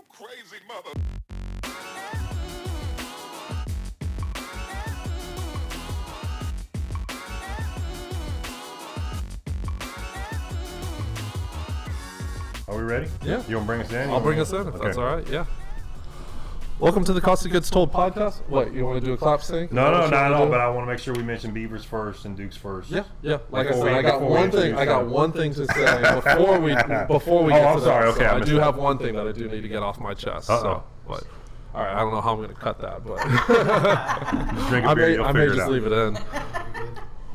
You crazy mother. Are we ready? Yeah. You want to bring us in? I'll bring us in if Okay. that's all right. Yeah. Welcome to the Cost of Goods Told podcast. What you want to do a clap thing? No, no, not at all. But I want to make sure we mention Beavers first and Dukes first. Yeah, yeah. Like I said, I got one thing. I got one thing to say before we before we Oh, get I'm to sorry. that. Okay, So I I do have one thing that I do need to get off my chest. So, Uh-oh. but all right, I don't know how I'm going to cut that, but Just drink a I may, You'll I may just out. leave it in.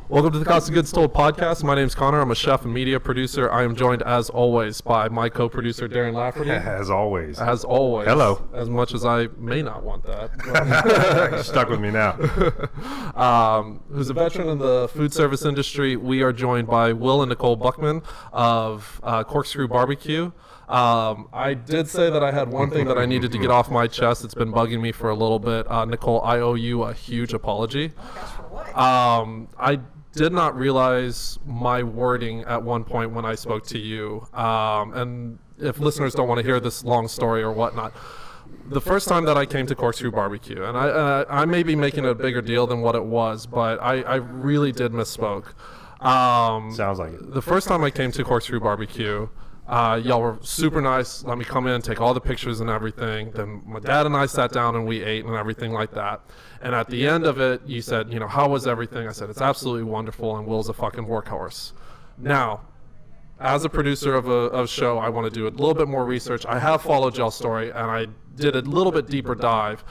Welcome to the Cost of Goods Told podcast. My name is Connor. I'm a chef and media producer. I am joined, as always, by my co-producer Darren Lafferty. As always. As always. Hello. As much as I may not want that. You're stuck with me now. um, who's a veteran in the food service industry. We are joined by Will and Nicole Buckman of uh, Corkscrew Barbecue. Um, I did say that I had one thing that I needed to get off my chest. It's been bugging me for a little bit. Uh, Nicole, I owe you a huge apology. Um, I did not realize my wording at one point when I spoke to you. Um, and if listeners don't want to hear this long story or whatnot, the first time that I came to Corkscrew Barbecue, and I, uh, I may be making a bigger deal than what it was, but I, I really did misspoke. Um, Sounds like it. the first time I came to Corkscrew Barbecue, uh, y'all were super nice. Let me come in, take all the pictures and everything. Then my dad and I sat down and we ate and everything like that. And at the end of it, you said, you know, how was everything? I said, it's absolutely wonderful, and Will's a fucking workhorse. Now, as a producer of a, of show, I want to do a little bit more research. I have followed y'all's story, and I did a little bit deeper dive.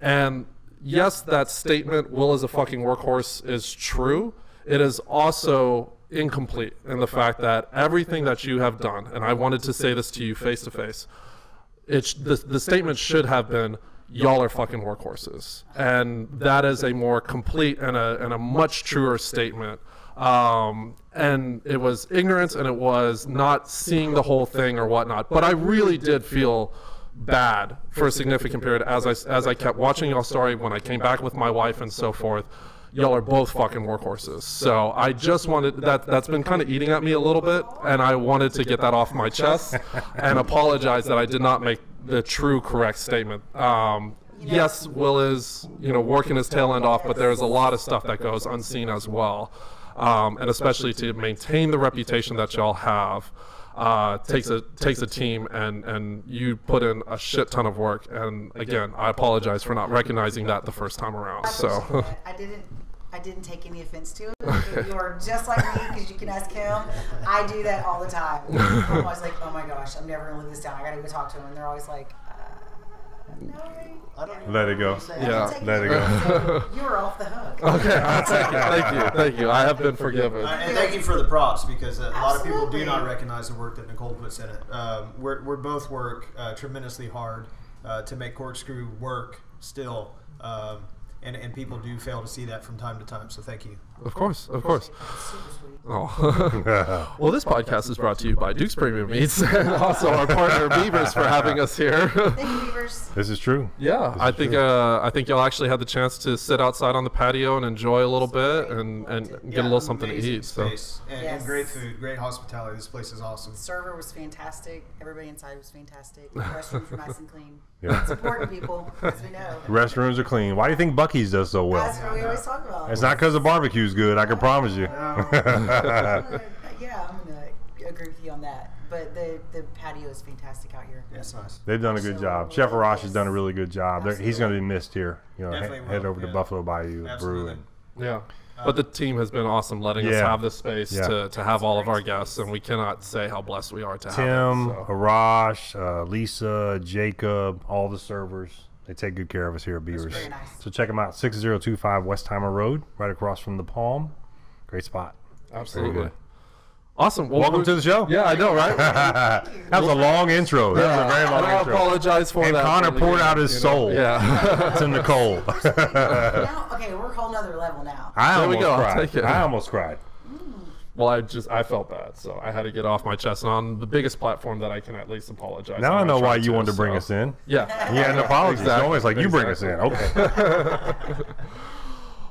And yes, that statement, Will is a fucking workhorse, is true. It is also incomplete in the fact that everything that you have done, and I wanted to say this to you face to face, it the, the statement should have been y'all are fucking workhorses. And that is a more complete and a, and a much truer statement. Um, and it was ignorance and it was not seeing the whole thing or whatnot. But i really did feel bad for a significant period as i as i kept watching y'all story when i came back with my wife and so forth y'all are both fucking workhorses. So I just wanted that that's been kind of eating at me a little bit, and I wanted to get that off my chest and apologize that I did not make the true correct statement. Um, yes, Will is you know working his tail end off, but there is a lot of stuff that goes unseen as well, um, and especially to maintain the reputation that y'all have. Uh, takes a takes a team and and you put in a shit ton of work and again I apologize for not recognizing that the first time around so. I didn't. I didn't take any offense to it. You're just like me because you can ask him. I do that all the time. I'm always like, oh my gosh, I'm never gonna live this down. I gotta go talk to him, and they're always like, uh, no. I don't Let it go. Yeah. Let it So You're off the hook. Okay, I'll take it. Thank you, thank you. I have been forgiven. Uh, and thank you for the props because uh, a lot of people do not recognize the work that Nicole puts in it. Um, we're, we're both work uh, tremendously hard uh, to make Corkscrew work still, um, and, and people do fail to see that from time to time. So thank you. Of course, of course. Oh. well, this podcast is brought to you by Duke's Premium Meats and also our partner Beavers for having us here. Thank you, Beavers. This is true. yeah, This I think uh, I think y'all actually had the chance to sit outside on the patio and enjoy a little bit and, and get Yeah, a little something to eat. So Space and, and Yes. great food, great hospitality. This place is awesome. The server was fantastic. Everybody inside was fantastic. The restrooms were nice and clean. Yeah. It's important, people, as we know. Restrooms are clean. Why do you think Buc-ee's does so well? That's what we always talk about. It's not because of the barbecue's good. I can promise you. Uh, yeah, I'm gonna agree with you on that. But the the patio is fantastic out here. Yeah, it's nice. They've done a good job. Chef Arash has done a really good job. They're, he's going to be missed here. You know, he- Definitely head will, over to yeah. Buffalo Bayou Brew Absolutely. and yeah. But the team has been awesome letting us have this space Yeah. to, to have all of our guests, and we cannot say how blessed we are to Tim, have it. so. Arash, uh, Lisa, Jacob, all the servers. They take good care of us here at Beavers. very nice. So check them out, 6025 Westheimer Road, right across from the Palm. Great spot. Absolutely. Awesome. Well, Welcome to the show. Yeah, I know, right? that was a long intro. That was a very long and I intro. apologize for And that. Connor from the poured out his you know? soul. Yeah. to Nicole. now, okay, we're a whole nother level now. I There we almost go, I'll cried. take it. I almost cried. Well, I just I felt bad, so I had to get off my chest. And on the biggest platform that I can at least apologize. Now I know why you wanted to bring so- us in. Yeah. yeah, an apology. Exactly, It's always like you bring us in. Okay.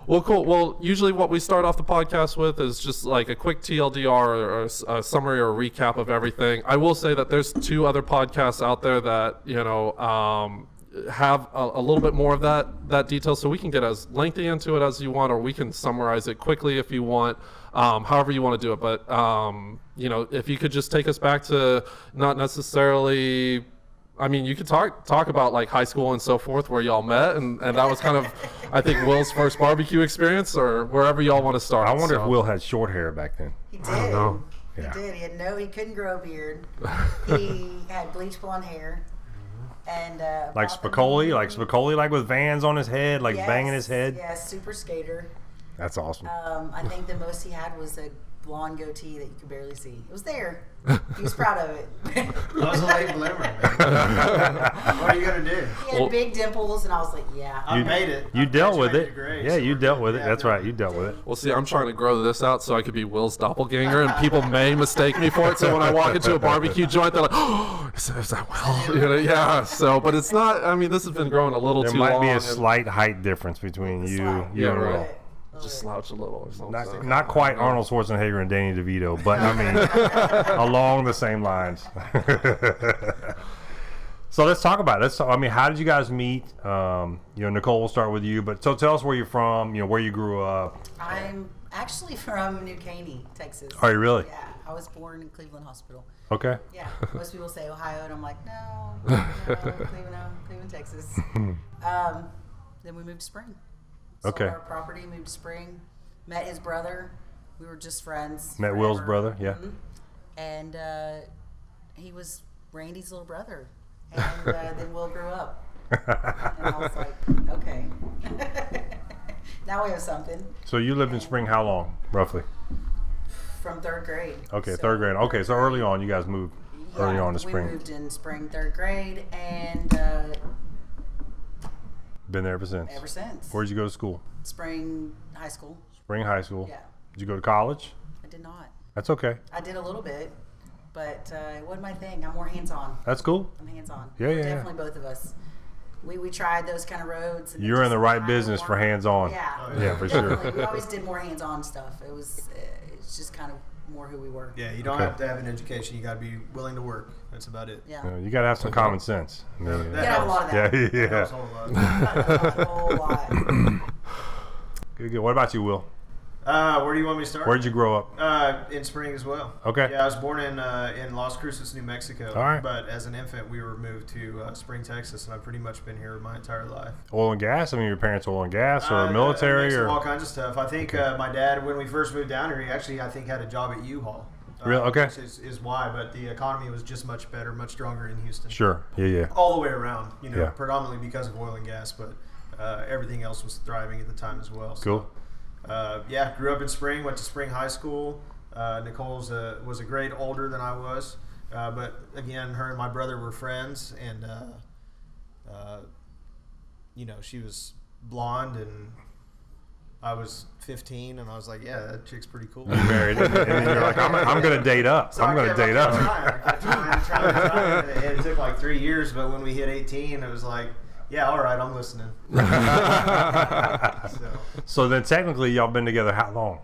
Well, cool. Well, usually what we start off the podcast with is just like a quick TLDR or a, a summary or a recap of everything. I will say that there's two other podcasts out there that you know um, have a, a little bit more of that that detail, so we can get as lengthy into it as you want, or we can summarize it quickly if you want. Um, however you want to do it, but um, you know, if you could just take us back to not necessarily I mean, you could talk talk about like high school and so forth where y'all met, and, and that was kind of, I think, Will's first barbecue experience, or wherever y'all want to start. I wonder if Will had short hair back then. He did. don't know. He did. He had no. He couldn't grow a beard. he had bleach blonde hair, and uh, Like about Spicoli, like Spicoli, like with vans on his head, like Yes, banging his head. Yes, super skater. That's awesome. Um, I think the most he had was a blonde goatee that you could barely see. It was there. He was proud of it. I was a late bloomer, man. what are you gonna do? He had Well- big dimples, and I was like, yeah. I You- made it. You I dealt with it. graduated Yeah, you dealt good. with it. Yeah, That's no. right. You dealt with it. Well, see, I'm trying to grow this out so I could be Will's doppelganger, and people may mistake me for it. So when I walk into a barbecue joint, they're like, "Oh, is, is that Will?" You know, yeah. So, but it's not. I mean, this has been growing a little There too might long. be a and slight height difference between you, Slide. you Yeah, and right. Will. Love it. Love Just slouch a little or something. Not, not quite Arnold Schwarzenegger and Danny DeVito, but I mean, along the same lines. so let's talk about it. Let's, I mean, how did you guys meet? Um, you know, Nicole, we'll start with you. But so tell us where you're from. You know, where you grew up. I'm actually from New Caney, Texas. Are you really? Yeah, I was born in Cleveland Hospital. Okay. Yeah, most people say Ohio, and I'm like, no, no, Cleveland, no, Cleveland, Texas. Um, then we moved to Spring. Sold Okay. Our property moved to Spring. Met his brother. We were just friends. Met Will's forever. brother. Yeah. Mhm. And uh, he was Randy's little brother. And uh, then Will grew up. And I was like, okay. now we have something so you lived in Spring how long, roughly? from third grade. Okay, So- third grade. Okay, so early on, you guys moved early Yeah, on to Spring. We moved in spring, third grade, and uh, Been there ever since. ever since. Where'd you go to school? Spring high school. Spring High School. Yeah, Did you go to college? I did not. That's okay. I did a little bit, but uh, it wasn't my thing. I'm more hands on. That's cool. I'm hands on. Yeah, yeah, yeah. Definitely both of us. We, we tried those kind of roads. and You're in the right kinda business for hands-on. Yeah. Oh, Yeah, for sure. Definitely. We always did more hands on stuff. It was uh, it's just kind of more who we were. Yeah, you don't Okay. have to have an education. You got to be willing to work. That's about it. Yeah. You, know, you gotta have some common sense. I mean, That You gotta a lot of that. yeah, That helps a yeah. whole lot. a whole lot. Good, good. What about you, Will? Uh, where do you want me to start? Where'd you grow up? Uh, in Spring as well. Okay. Yeah, I was born in uh, in Las Cruces, New Mexico. All right. But as an infant, we were moved to uh, Spring, Texas, and I've pretty much been here my entire life. Oil and gas? I mean, your parents oil and gas or Uh, military a mix of or all kinds of stuff. I think uh, my dad, when we first moved down here, he actually I think had a job at U-Haul. Uh, Really? Okay. Is, is why, but the economy was just much better, much stronger in Houston. sure. Yeah, yeah. All the way around, you know, Yeah. predominantly because of oil and gas, but uh, everything else was thriving at the time as well. So, Cool. uh, yeah, grew up in Spring, went to Spring High School. Uh, Nicole's a, was a grade older than I was, uh, but again, her and my brother were friends, and uh, uh, you know, she was blonde, and I was 15, and I was like, yeah, that chick's pretty cool. You married, and then you're like, I'm, I'm gonna date up. So I'm gonna date kept up. trying, I trying, trying, trying, it, it took like three years, but when we hit 18, it was like, yeah, all right, I'm listening. So, so then, technically, y'all been together how long?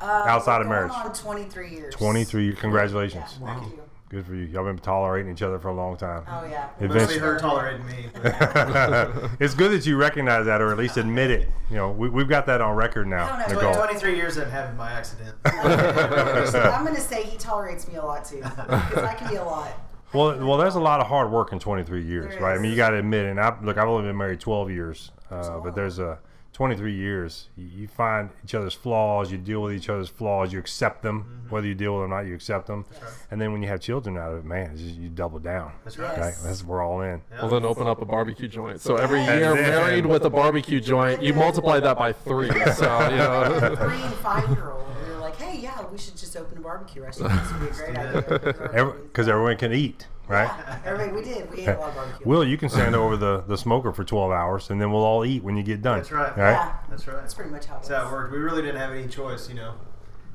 Uh, Outside of marriage. on 23 years. 23 years. Yeah, Congratulations. thank you. Good for you. Y'all been tolerating each other for a long time. Oh yeah. mostly Eventually- her tolerating me. it's good that you recognize that, or at least admit it. You know, we, we've got that on record now, I don't know, Nicole. 23 years and having my accident. I'm gonna say he tolerates me a lot too, because I can be a lot. Well, well, there's a lot of hard work in 23 years, There right? I mean, you got to admit, and I look, I've only been married 12 years, uh, a but there's a 23 years. You, you find each other's flaws, you deal with each other's flaws, you accept them, Mm-hmm. whether you deal with them or not, you accept them, and then when you have children out of it, man, just, you double down. That's right. Right? Yes. That's we're all in. Well, then open up a barbecue joint. So every year it. married with a barbecue joint, you multiply that by three. So you know. Three and five year old, we were like, hey, yeah, we should just open a barbecue restaurant. This would be a great idea. Because everyone can eat, right? Yeah, everybody, we did. We ate a lot of barbecue. Will, you can stand over the, the smoker for 12 hours, and then we'll all eat when you get done. That's right. Right? Yeah, That's right. that's pretty much how it That's how it worked. We really didn't have any choice, you know.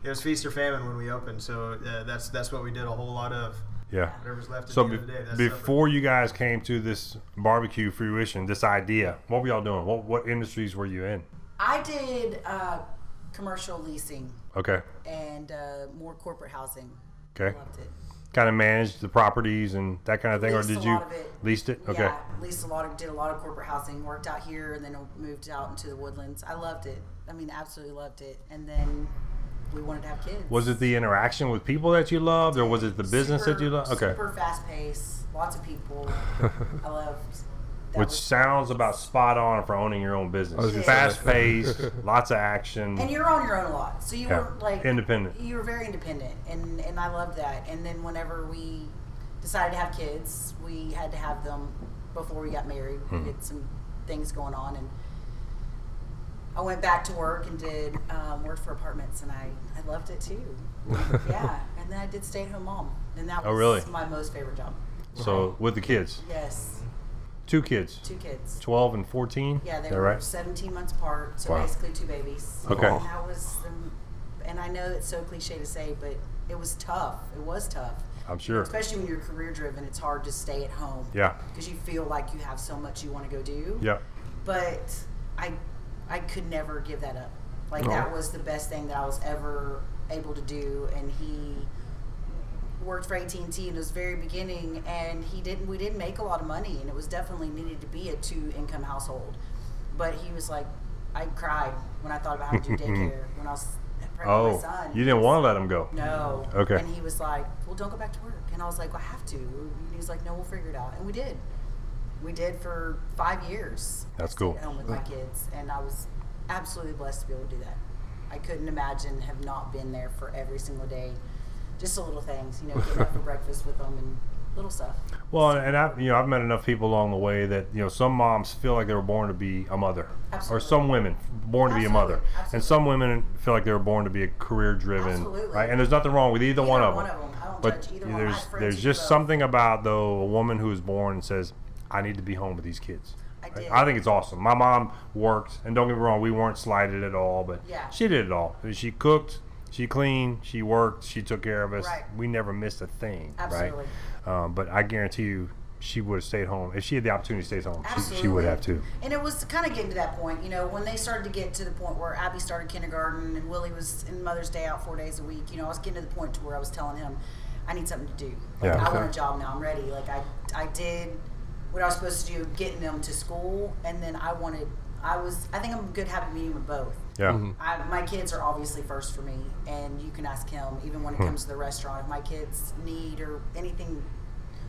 It was feast or famine when we opened, so uh, that's that's what we did a whole lot of. Yeah. Whatever's left So be- the day. That's before you guys came to this barbecue fruition, this idea, what were y'all doing? What what industries were you in? I did uh, commercial leasing Okay. and uh, more corporate housing. Okay. Loved it. Kind of managed the properties and that kind of thing, Leased or did you it. leased it? Okay. Yeah, leased a lot of, did a lot of corporate housing. Worked out here, and then moved out into the woodlands. I loved it. I mean, absolutely loved it. And then we wanted to have kids. Was it the interaction with people that you loved, or was it the business that you loved? Okay. Super fast pace, lots of people. I loved. That Which was- sounds about spot on for owning your own business. gonna. Fast paced, lots of action. and you're on your own a lot, so you Yeah. were like Independent. You were very independent, and and I loved that. And then whenever we decided to have kids, we had to have them before we got married. Mm-hmm. We had some things going on, and I went back to work and did um, worked for apartments, and I I loved it too. yeah, and then I did stay at home mom, and that was Oh, really? my most favorite job. so with the kids, Yes, two kids, two kids. twelve and fourteen. Yeah, they were right? 17 months apart, so Wow. basically two babies. Okay. And that was, the, and I know it's so cliche to say, but it was tough. It was tough. I'm sure. Especially when you're career driven, it's hard to stay at home. Yeah. Because you feel like you have so much you want to go do. Yeah. But I, I could never give that up. Like No. that was the best thing that I was ever able to do, and he worked for AT&T in his very beginning and he didn't we didn't make a lot of money and it was definitely needed to be a two income household. But he was like I cried when I thought about how to do daycare when I was pregnant with Oh, my son. you didn't want to let him go. no. Okay. and he was like well don't go back to work. And I was like well, I have to. And he was like no we'll figure it out. And we did. We did for five years. That's I cool. at home with my kids and I was absolutely blessed to be able to do that. I couldn't imagine have not been there for every single day just the little things, you know, getting up for breakfast with them and little stuff. Well, and I've you know, I've met enough people along the way that you know some moms feel like they were born to be a mother, or some women born to be a mother, Absolutely. and some women feel like they were born to be a career-driven, right? And there's nothing wrong with either, Either one of one them. I don't but there's there's just something about though a woman who is born and says, "I need to be home with these kids." I did. I think it's awesome. My mom worked, and don't get me wrong, we weren't slighted at all, but Yeah. she did it all. She cooked, she cleaned, she worked, she took care of us. Right. We never missed a thing, Absolutely. right? Um, but I guarantee you, she would have stayed home if she had the opportunity to stay home. She, Absolutely. she would have too. And it was kind of getting to that point, you know, when they started to get to the point where Abby started kindergarten and Willie was in Mother's Day out four days a week. You know, I was getting to the point to where I was telling him, I need something to do. Like, Yeah. I Okay. want a job now. I'm ready. Like I, I did what I was supposed to do, getting them to school, and then I wanted. I was. I think I'm a good happy medium with both. Yeah. Mm-hmm. I, my kids are obviously first for me, and you can ask him. Even when it Hmm. comes to the restaurant, if my kids need or anything,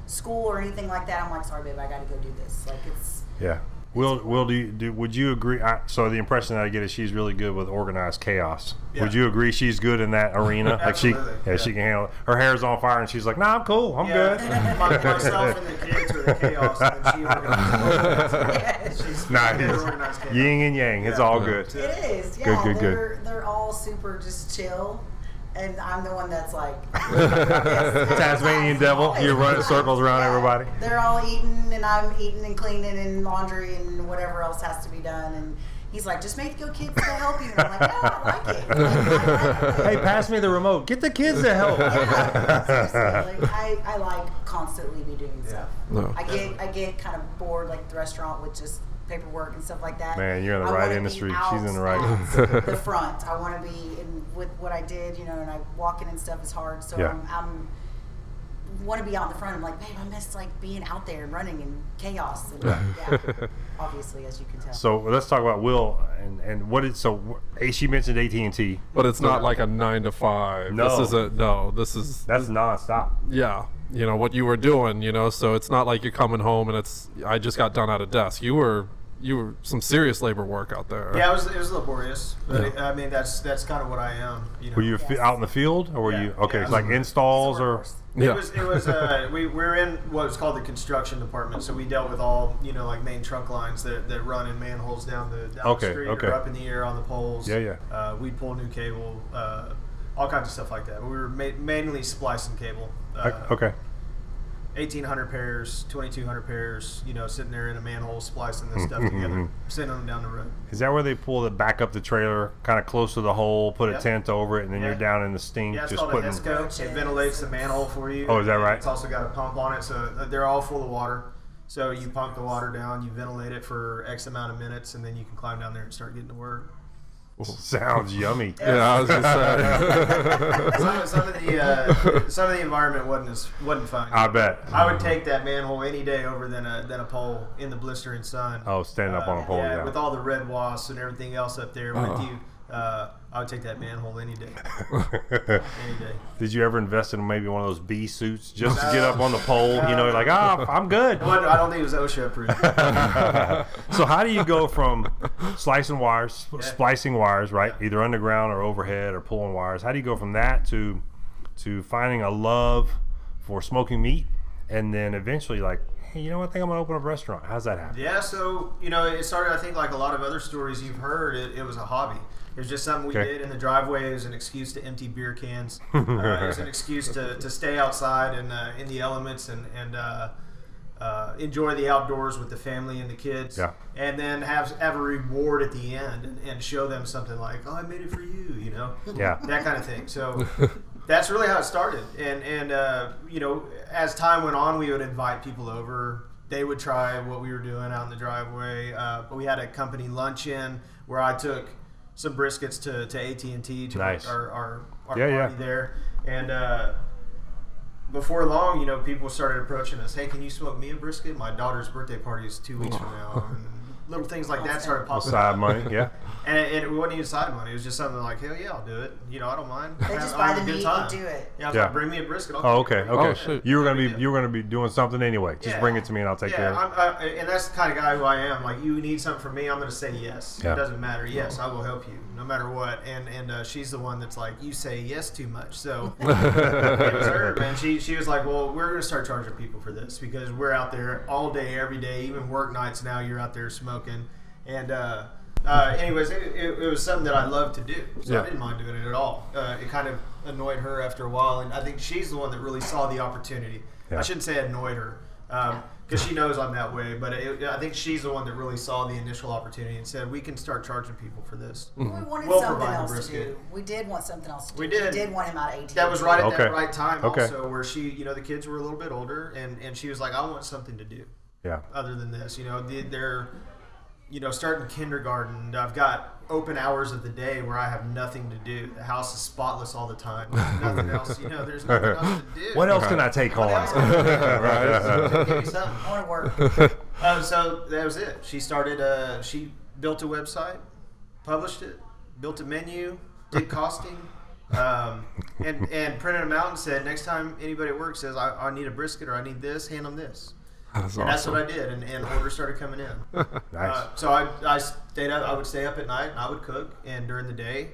school or anything like that, I'm like, sorry, babe, I got to go do this. Like it's Yeah. Will, Will, do, you, do would you agree? I, so the impression that I get is she's really good with organized chaos. Yeah. Would you agree she's good in that arena? like she, yeah, yeah. she can handle. It. Her hair's on fire, and she's like, "Nah, I'm cool. I'm Yeah, good." my, myself and the kids are the chaos, and she organizes. yes, She's Nice. organized chaos. Yin and yang. It's all good. it is. Yeah, Good, good, good. they're they're all super just chill, and I'm the one that's like Tasmanian devil. You're running circles around Yeah. everybody. They're all eating, and I'm eating and cleaning and laundry and whatever else has to be done. And he's like, "Just make the kids to help you." And I'm like, "No, I like it." Like, I like it. Hey, pass me the remote. Get the kids to help. Yeah. Like, I, I like constantly be doing stuff. No. I get I get kind of bored like the restaurant with just paperwork and stuff like that. Man, you're in the I right industry. She's in the right- the front. I want to be in with what I did, you know, and I walking and stuff is hard. So Yeah. I'm, I'm want to be out in the front. I'm like, babe, I miss like being out there and running and chaos. And, yeah, obviously, as you can tell. So let's talk about Will and and what is so. She mentioned AT and T. But it's not like a nine to five. No. This is a no. This is That's nonstop. yeah. You know what you were doing. You know, so it's not like you're coming home and it's I just got done at a desk. You were you were some serious labor work out there. Yeah, it was it was laborious, but it, I mean that's that's kind of what I am. You know. Were you fi- out in the field, or were Yeah, you okay? yeah. it's like installs, or It was. It was. Uh, we we're in what was called the construction department, so we dealt with all you know like main trunk lines that, that run in manholes down the down Okay, the street okay. or up in the air on the poles. Yeah, yeah. Uh, we'd pull new cable, uh, all kinds of stuff like that. We were ma- manually splicing cable. Uh, okay. 1800 pairs, 2200 pairs. You know, sitting there in a manhole splicing this stuff together, sending them down the road. Is that where they pull it back up the trailer, kind of close to the hole, put a tent over it, and then you're down in the stink, Yeah, it's just called putting. a HESCO. It ventilates the manhole for you. Oh, is that right? It's also got a pump on it, so uh, they're all full of water. So you pump the water down, you ventilate it for X amount of minutes, and then you can climb down there and start getting to work. Sounds yummy. Yeah, I was just saying. some, some of the uh, some of the environment wasn't as, wasn't fun. I bet. I would take that manhole any day over than a than a pole in the blistering sun. Oh, standing up on a pole, yeah. with all the red wasps and everything else up there with Oh. you. Uh, I would take that manhole any day, any day. Did you ever invest in maybe one of those bee suits just to get up on the pole? You know, like, ah, I'm good. But I don't think it was OSHA approved. So how do you go from slicing wires, sp- splicing wires, right, either underground or overhead or pulling wires? How do you go from that to to finding a love for smoking meat, and then eventually like, hey, you know what? I think I'm gonna open up a restaurant. How's that happen? Yeah, so you know, it started. I think like a lot of other stories you've heard, it, it was a hobby. It was just something we Okay. did in the driveway. It was an excuse to empty beer cans. Uh, it was an excuse to, to stay outside and uh, in the elements and and uh, uh, enjoy the outdoors with the family and the kids. Yeah. And then have have a reward at the end and, and show them something like, oh, I made it for you. You know. Yeah. that kind of thing. So that's really how it started. And and uh, you know, as time went on, we would invite people over. They would try what we were doing out in the driveway. Uh, but we had a company luncheon where I took some briskets to, to AT and T to Nice. our our, our Yeah, party yeah. there. And uh, before long, you know, people started approaching us. Hey, can you smoke me a brisket? My daughter's birthday party is two weeks from now. And little things like that started popping Side money, yeah. And it, and it wasn't even side money. It was just something like, hell yeah, I'll do it. You know, I don't mind. They I'm- just buy the meat and do it. Yeah, I was Yeah. like, bring me a brisket. I'll Oh, cook it okay, okay. Oh, shoot. You were gonna be you were gonna be doing something anyway. Just Yeah. bring it to me and I'll take care Yeah, of it. I'm, I, and that's the kind of guy who I am. Like, you need something from me, I'm going to say yes. Yeah. It doesn't matter. Yes, I will help you, no matter what. And and uh, she's the one that's like, you say yes too much. So it was her, man. She she was like, well, we're going to start charging people for this because we're out there all day, every day, even work nights. Now you're out there smoking, and. uh uh, anyways, it, it, it was something that I loved to do, so Yeah. I didn't mind doing it at all. Uh, it kind of annoyed her after a while, and I think she's the one that really saw the opportunity. Yeah. I shouldn't say annoyed her, because she knows I'm that way. But it, I think she's the one that really saw the initial opportunity and said, "We can start charging people for this." We wanted We'll something provide the else to do. We did want something else to do. We did. We did want him out of AT. That was right at Okay. that right time, Okay. also, where she, you know, the kids were a little bit older, and and she was like, "I want something to do." Yeah. other than this. You know, they- they're, you know, starting kindergarten. I've got open hours of the day where I have nothing to do. The house is spotless all the time. There's nothing else. You know, there's nothing else to do. What else can I take What on? else can I do? Give me something. I want to work. Um, so that was it. She started. Uh, she built a website, published it, built a menu, did costing, um, and and printed them out and said, next time anybody at work says I, I need a brisket or I need this, hand them this. That's And that's what I did, and, and orders started coming in. Nice. Uh, so I, I stayed up. I would stay up at night. and I would cook, and during the day,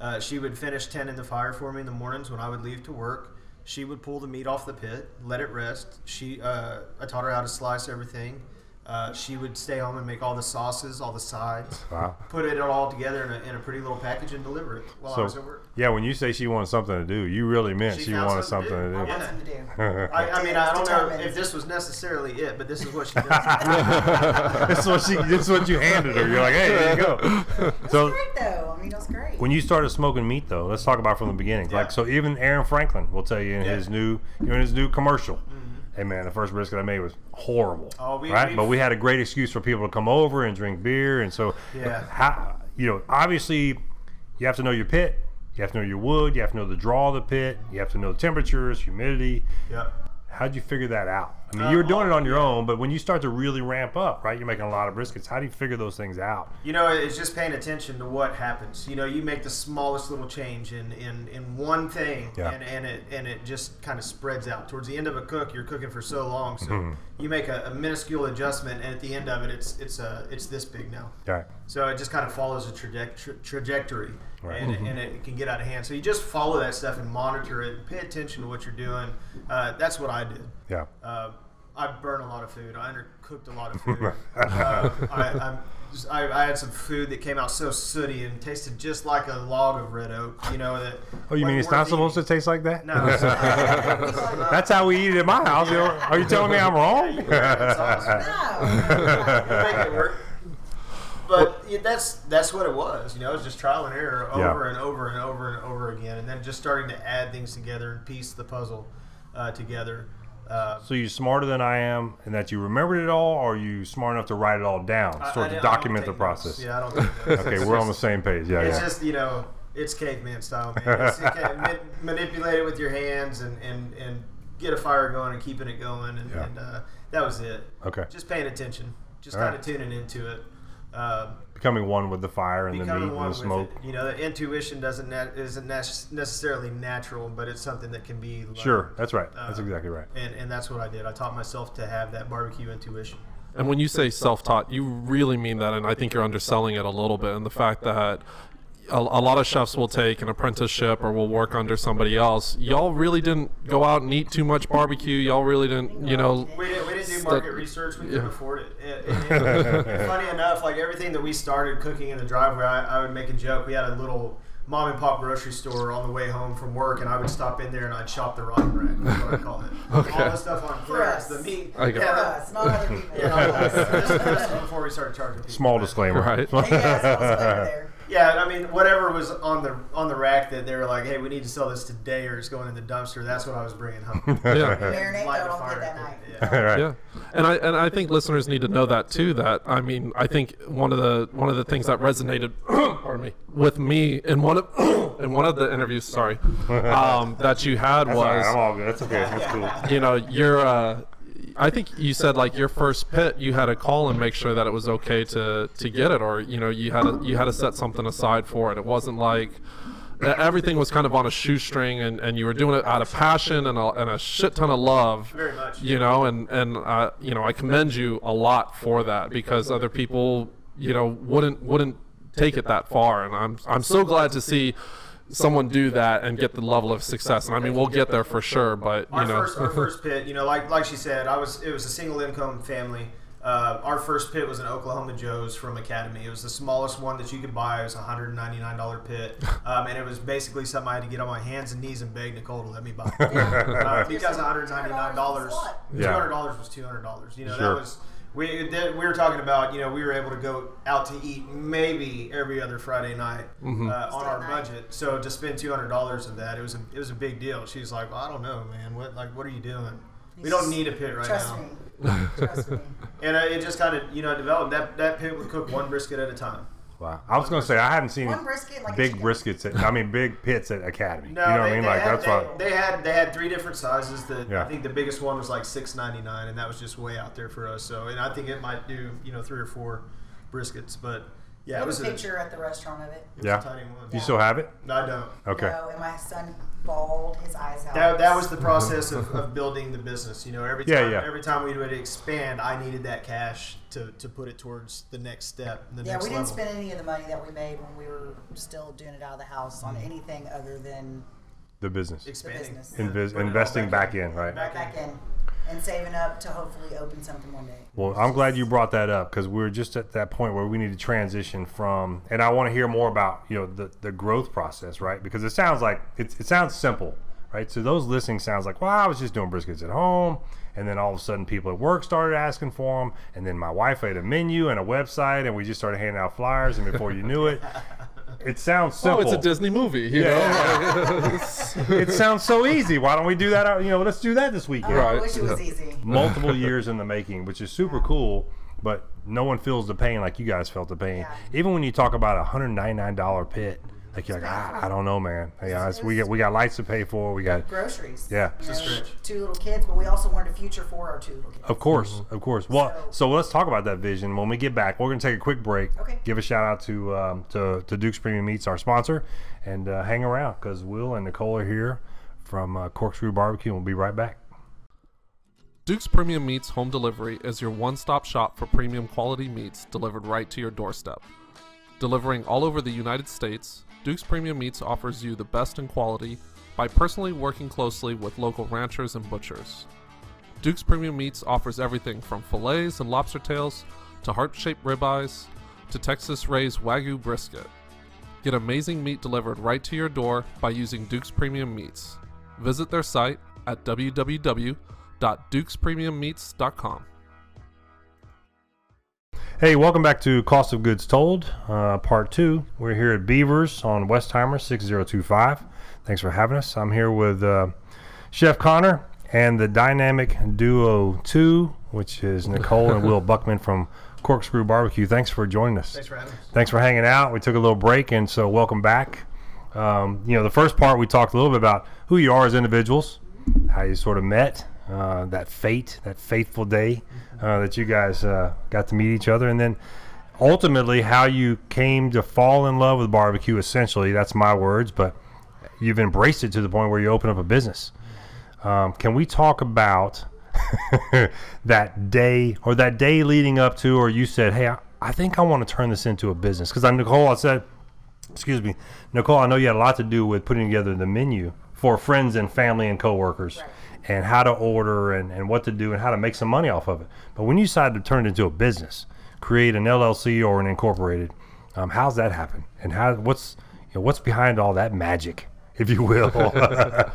uh, she would finish ten in the fire for me in the mornings when I would leave to work. She would pull the meat off the pit, let it rest. She, uh, I taught her how to slice everything. Uh, she would stay home and make all the sauces, all the sides, Wow. put it all together in a, in a pretty little package and deliver it while I was at work. yeah, when you say she wanted something to do, you really meant She she, found wanted something something to to do. do. Want something to do. I, I mean, I don't know if this was necessarily it, but this is what she does. this is what she. This is what you handed her. You're like, hey, there you go. So great though. I mean, it great. when you started smoking meat, though, let's talk about from the beginning. Yeah. Like, so even Aaron Franklin will tell you in Yeah. his new, you know, in his new commercial. Hey man, the first brisket I made was horrible. Oh, we- right? we've- But we had a great excuse for people to come over and drink beer, and so Yeah. how you know, obviously, you have to know your pit. You have to know your wood. You have to know the draw of the pit. You have to know the temperatures, humidity. yep. How'd you figure that out? I mean, you were doing it on your own, but when you start to really ramp up, right? You're making a lot of briskets. How do you figure those things out? You know, it's just paying attention to what happens. You know, you make the smallest little change in, in, in one thing, Yeah. and, and it and it just kind of spreads out. Towards the end of a cook, you're cooking for so long, so Mm-hmm. You make a, a minuscule adjustment, and at the end of it, it's it's uh, it's this big now. Right. So it just kind of follows a traje- tra- trajectory, Right. and, and it can get out of hand. So you just follow that stuff and monitor it, and pay attention to what you're doing. Uh, that's what I did. Yeah. Uh, I burn a lot of food. I undercooked a lot of food. uh, I, I'm, I, I had some food that came out so sooty and tasted just like a log of red oak. You know that. Oh, you mean it's not supposed to taste like that? No. That's how we eat it at my house. You know? Are you telling me I'm wrong? It's awesome. no. Make. But yeah, that's that's what it was. You know, it was just trial and error Yeah. over and over and over and over again, and then just starting to add things together and piece the puzzle uh, together. Uh, So you're smarter than I am, and that you remembered it all, or are you smart enough to write it all down, I- I- to document the take notes. process? Yeah, I don't. Okay, It's we're on the same page. Yeah, It's yeah. just you know, it's caveman style, man. It's, you can ma- manipulate it with your hands and, and, and get a fire going and keeping it going, and, Yeah. and uh, that was it. Okay. Just paying attention, just All kind right. of tuning into it. Um, Becoming one with the fire and the meat and the smoke. it. You know, the intuition doesn't nat- isn't nat- necessarily natural, but it's something that can be learned. Sure, that's right. That's Uh, exactly right. And, and that's what I did. I taught myself to have that barbecue intuition. And when you say self-taught, you really mean that, and I think you're underselling it a little bit. And the fact that a, a lot of chefs will take an apprenticeship or will work under somebody else. Y'all really didn't go out and eat too much barbecue. Y'all really didn't, you know. We didn't, we didn't do Stu- market research. We couldn't yeah. afford it. And- and- and funny enough, like everything that we started cooking in the driveway, I, I would make a joke. We had a little mom and pop grocery store on the way home from work, and I would stop in there and I'd shop the rotten rack. That's what I call it. Okay. All the stuff on For clearance, us. the meat. I got For it. us, not other people. Yeah, not us. This- this was before we started charging people. Small But- disclaimer. Right. Hey, guys, I'll stay there. Yeah, I mean, whatever was on the on the rack that they were like, "Hey, we need to sell this today, or it's going in the dumpster." That's what I was bringing home. Yeah. Marinate, Light no, the don't fire that and night. yeah. right. Yeah, and I and I think listeners need to know that too. That I mean, I think one of the one of the things that resonated, pardon me, with me in one of in one of the interviews, sorry, um, that you had That's all right. I'm was, all good. That's okay. That's cool. you know, your. Uh, I think you said like your first pit, you had to call and make sure that it was okay to to get it, or you know, you had to, you had to set something aside for it. It wasn't like everything was kind of on a shoestring, and, and you were doing it out of passion and a, and a shit ton of love Very much. you know and and uh, you know i commend you a lot for that because other people you know wouldn't wouldn't take it that far and i'm i'm so glad to see someone do that and get the level of success and i mean we'll get there for sure but you Our know first, our first pit, you know, like like she said, I was it was a single income family. Uh, our first pit was an Oklahoma Joe's from Academy. It was the smallest one that you could buy. It was a hundred ninety nine dollar pit, um, and it was basically something I had to get on my hands and knees and beg Nicole to let me buy. uh, because one hundred ninety nine dollars, two Yeah. hundred dollars was two hundred dollars. You know, Sure. that was. We, that- we were talking about, you know, we were able to go out to eat maybe every other Friday night Mm-hmm. uh, on our night. budget. So to spend two hundred dollars of that, it was a it was a big deal. She's like, well, I don't know, man. What like what are you doing? We don't need a pit right Trust now. me. Trust me. And uh, it just kind of you know developed. That that pit would cook one brisket at a time. Wow. I was gonna say I haven't seen One brisket, like big chicken. briskets. At, I mean, big pits at Academy. No, you know what they, I mean? Like had, that's they, why. they had they had three different sizes. That Yeah. I think the biggest one was like six ninety nine, and that was just way out there for us. So, and I think it might do you know three or four briskets, but yeah, I it was a a, picture at the restaurant of it. was Yeah. a tiny one. You still have it? No, I don't. Okay. No, and my son bawled his eyes out. That, that was the process of, of building the business. You know, every time yeah. every time we would expand, I needed that cash to, to put it towards the next step, the Yeah, next we didn't level. spend any of the money that we made when we were still doing it out of the house on mm-hmm. anything other than The business. expanding, business. Invis- putting it all investing back in, right? Back right back in and saving up to hopefully open something one day. Well, I'm glad you brought that up because we're just at that point where we need to transition from, and I want to hear more about you know the, the growth process, right? Because it sounds like it, it sounds simple, right? So those listening sounds like, well, I was just doing briskets at home, and then all of a sudden people at work started asking for them, and then my wife had a menu and a website, and we just started handing out flyers, and before you knew it, it sounds simple. oh simple. it's a disney movie you know it sounds so easy. Why don't we do that? You know, let's do that this weekend. Oh, I Right. wish it was easy. multiple years in the making, which is super cool. But no one feels the pain like you guys felt the pain. Yeah. Even when you talk about a hundred ninety nine dollar pit, like you're like, ah, I don't know, man. Yeah, it's, we got we got lights to pay for. We got, Groceries. Yeah. You know, two little kids, but we also wanted a future for our two little kids. of course, of course. Well, So- so let's talk about that vision when we get back. We're gonna take a quick break. Okay. Give a shout out to um, to, to Duke's Premium Meats, our sponsor, and uh, hang around because Will and Nicole are here from uh, Corkscrew Barbecue. and We'll be right back. Duke's Premium Meats Home Delivery is your one stop shop for premium quality meats delivered right to your doorstep. Delivering all over the United States, Duke's Premium Meats offers you the best in quality by personally working closely with local ranchers and butchers. Duke's Premium Meats offers everything from fillets and lobster tails to heart shaped ribeyes to Texas raised Wagyu brisket. Get amazing meat delivered right to your door by using Duke's Premium Meats. Visit their site at www.dukespremiummeats.com. Hey, welcome back to Cost of Goods Told, uh, Part 2. We're here at Beavers on Westheimer 6025. Thanks for having us. I'm here with uh, Chef Connor and the dynamic duo two, which is Nicole and Will Buckman from Corkscrew Barbecue. Thanks for joining us. Thanks for having us. Thanks for hanging out. We took a little break, and so welcome back. Um, you know, the first part we talked a little bit about who you are as individuals, how you sort of met, uh, that fate, that faithful day uh, that you guys uh, got to meet each other, and then ultimately how you came to fall in love with barbecue. Essentially, that's my words, but you've embraced it to the point where you open up a business. Um, can we talk about that day or that day leading up to, or you said, "Hey, I, I think I want to turn this into a business"? Because I'm Nicole. I said, "Excuse me, Nicole. I know you had a lot to do with putting together the menu for friends and family and coworkers, Right. And how to order and, and what to do and how to make some money off of it. But when you decide to turn it into a business, create an LLC or an incorporated, um, how's that happen? And how what's you know, what's behind all that magic, if you will?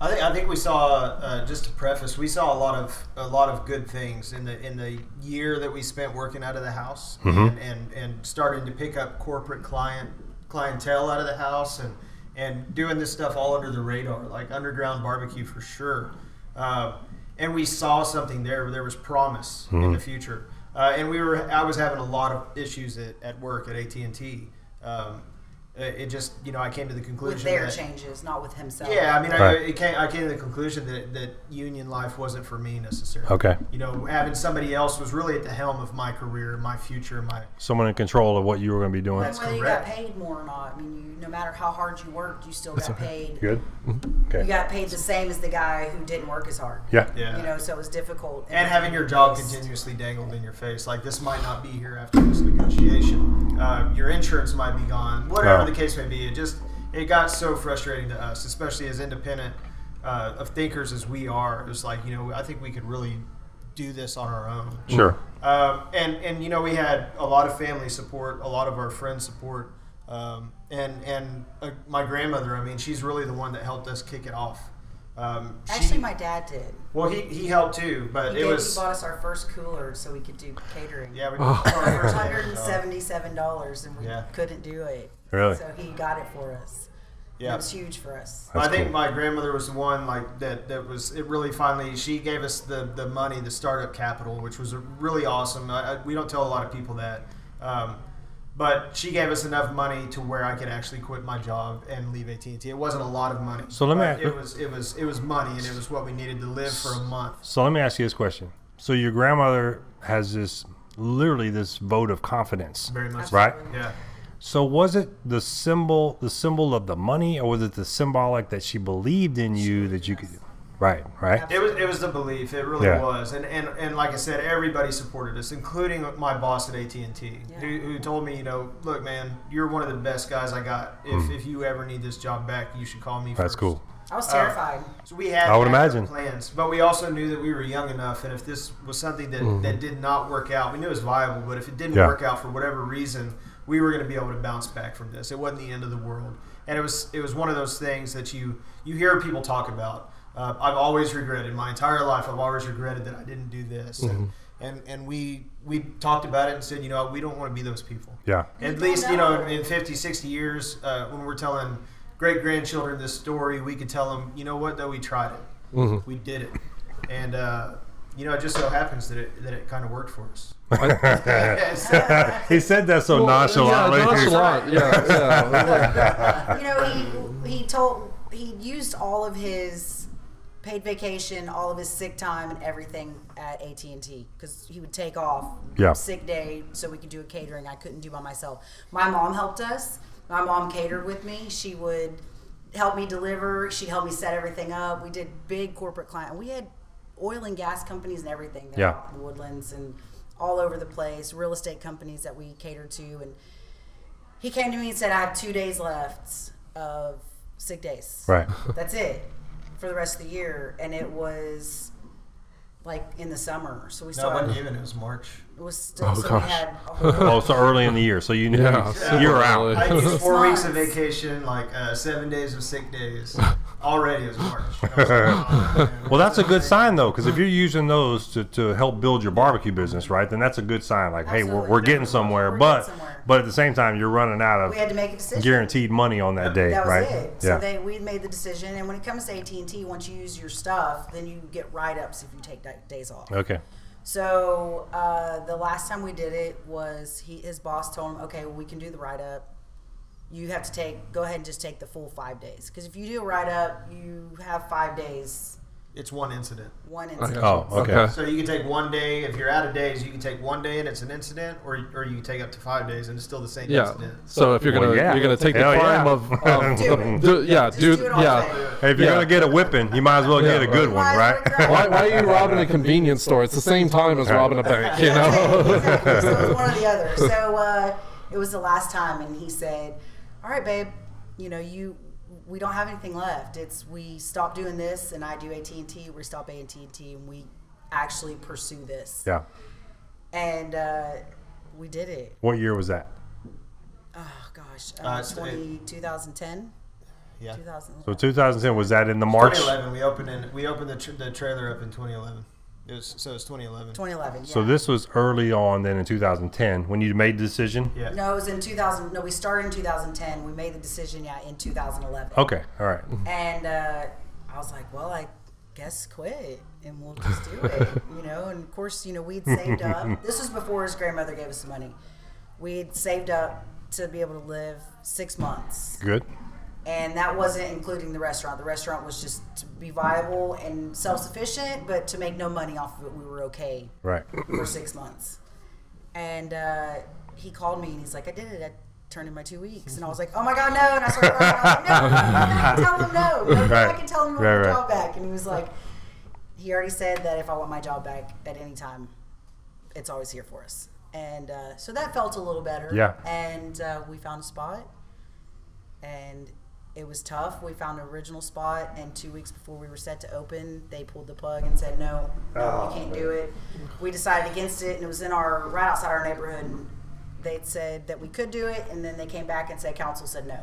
I think I think we saw uh, just to preface, we saw a lot of a lot of good things in the in the year that we spent working out of the house and, and and starting to pick up corporate client clientele out of the house and and doing this stuff all under the radar, like underground barbecue for sure. Uh, and we saw something there. There was promise in the future. Uh, and we were I was having a lot of issues at, at work at AT and T. Um, it it just you know I came to the conclusion with their that, changes, not with himself. yeah, I mean, I, Right. it came, I came to the conclusion that, that union life wasn't for me necessarily. Okay. You know, having somebody else was really at the helm of my career, my future, my. Someone in control of what you were going to be doing. That's whether you got paid more or not. I mean, you, no matter how hard you worked, you still got paid. Good. Mm-hmm. Okay. You got paid the same as the guy who didn't work as hard. Yeah. Yeah. You know, so it was difficult. and having your job continuously dangled in your face, like this might not be here after this negotiation. Uh, your insurance might be gone. Whatever Oh. the case may be, it just it got so frustrating to us, especially as independent uh, of thinkers as we are. It was like you know, I think we could really do this on our own. Sure. Um, and and you know we had a lot of family support, a lot of our friends support, um, and and uh, my grandmother. I mean, she's really the one that helped us kick it off. Um, she- Actually, my dad did. well, he, he helped too, but He, it gave, was he bought us our first cooler so we could do catering. yeah. We, Oh. For hundred and seventy-seven dollars, and we Yeah. couldn't do it. Really? So he got it for us. Yeah. It was huge for us. That's I think cool. my grandmother was the one like that. That was it. Really, finally, she gave us the the money, the startup capital, which was really awesome. I, I, we don't tell a lot of people that, um, but she gave us enough money to where I could actually quit my job and leave AT and T. It wasn't a lot of money. So let me ask- It was it was it was money, and it was what we needed to live for a month. So let me ask you this question. So your grandmother has this literally this vote of confidence, Very much. so. right? Yeah. So was it the symbol, the symbol of the money, or was it the symbolic that she believed in you that you could? Right, right. It was it was the belief. It really Yeah. was, and, and and like I said, everybody supported us, including my boss at AT and T, Yeah. who, who told me, you know, look, man, you're one of the best guys I got. If, if you ever need this job back, you should call me. That's first. cool. I was Uh, terrified. So we had I would imagine. plans, but we also knew that we were young enough, and if this was something that, that did not work out, we knew it was viable. But if it didn't. Yeah. work out for whatever reason, we were going to be able to bounce back from this. It wasn't the end of the world, and it was it was one of those things that you you hear people talk about. Uh, I've always regretted my entire life. I've always regretted that I didn't do this, Mm-hmm. and, and and we we talked about it and said, you know, we don't want to be those people Yeah. at least you know know. in 50 60 years uh, when we're telling great grandchildren this story we could tell them you know what though we tried it Mhm. we did it and uh, you know it just so happens that it, that it kind of worked for us he said that so Well, nonchalantly. Yeah, nonchalant. Yeah, yeah. you know, he he told he used all of his paid vacation, all of his sick time, and everything at AT and T because he would take off Yeah. sick day so we could do a catering. I couldn't do by myself. My mom helped us. My mom catered with me. She would help me deliver. She'd help me set everything up. We did big corporate client. We had oil and gas companies and everything. there Yeah. in Woodlands and all over the place. Real estate companies that we catered to and he came to me and said, I have two days left of sick days. Right. That's it for the rest of the year. And it was like in the summer. So we no it still wasn't even it was march was still Oh, so gosh. we had a whole Oh, so early in the year, so you knew Yeah, you were out. early. I used four weeks of vacation, like uh, seven days of sick days. Already is March. Was like, oh. Well, that's a good sign though, because if you're using those to, to help build your barbecue business, right, then that's a good sign. Like, hey, we're, we're getting somewhere, We're but getting somewhere. but at the same time, you're running out we had of to make a decision. guaranteed money on that day, That was right? it. Yeah. So they we made the decision, and when it comes to AT and T, once you use your stuff, then you get write ups if you take days off. okay. So uh, the last time we did it was he his boss told him, okay, well, we can do the write up. You have to take go ahead and just take the full five days because if you do a write up, you have five days, It's one incident. one Okay. incident. Oh, okay. Okay. So you can take one day. If you're out of days, you can take one day and it's an incident, or or you can take up to five days and it's still the same Yeah. incident. So if you're gonna yeah. you're gonna take the Hell crime yeah. of, of Do it. do, yeah, Just do, do it all yeah. Hey, if you're Yeah. gonna get a whipping, you might as well Yeah, get a good right. one, Why- right? Why, why are you robbing a convenience store? It's the same time as robbing a bank, you know? exactly. So it was one or the other. So uh, it was the last time, and he said, "All right, babe, you know you." We don't have anything left. It's we stop doing this, and I do AT and T. We stop AT and T, and we actually pursue this. Yeah. And uh, we did it. What year was that? Oh gosh, Uh, uh, it's- 20, 2010, Yeah. 2000. So 2010 was that in the March? 2011. We opened in we opened the, tr the trailer up in 2011. It was so it's 2011. 2011. So this was early on then in 2010 when you made the decision. Yeah. No, it was in 2000. No, we started in 2010. We made the decision, yeah, in 2011. Okay. All right. And uh, I was like, well, I guess quit and we'll just do it, you know. And of course, you know, we'd saved up. This was before his grandmother gave us the money. We'd saved up to be able to live six months, Good. And that wasn't including the restaurant. The restaurant was just to be viable and self-sufficient, but to make no money off of it, we were okay Right. for six months. And uh, he called me and he's like, I did it. I turned in my two weeks. And I was like, oh my God, no. And I started crying. I was like, no, I can tell him no. no Right. I can tell him I want Right, my right. job back. And he was like, he already said that if I want my job back at any time, it's always here for us. And uh, so that felt a little better. Yeah. And uh, we found a spot. And it was tough. We found an original spot, and two weeks before we were set to open, they pulled the plug and said, "No, no, Oh, you can't do it." We decided against it, and it was in our right outside our neighborhood. And they'd said that we could do it, and then they came back and said council said no.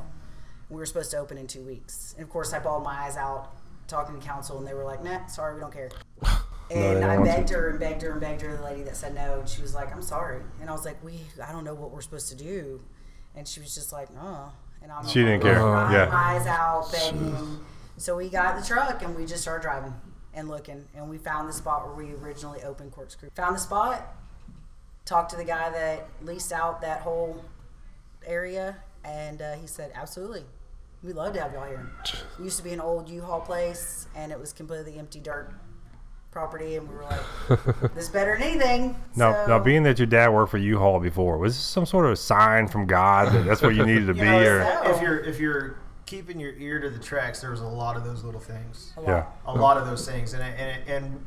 We were supposed to open in two weeks, and of course, I bawled my eyes out talking to council, and they were like, "Nah, sorry, we don't care." And don't I begged her and begged her and begged her. The lady that said no, and she was like, "I'm sorry," and I was like, "We, I don't know what we're supposed to do," and she was just like, "Oh," and I'm She didn't care. crying Yeah. eyes out, begging. So we got the truck and we just started driving and looking, and we found the spot where we originally opened Corkscrew. Found the spot, talked to the guy that leased out that whole area, and uh, he said, "Absolutely, we'd love to have y'all here." It used to be an old U-Haul place, and it was completely empty dirt property, and we were like, "This better than anything." Now, So, now, being that your dad worked for U-Haul before, was this some sort of sign from God that that's what you needed to You be, know, or so- If you're if you're keeping your ear to the tracks, there was a lot of those little things. a lot. yeah, A lot of those things, and and and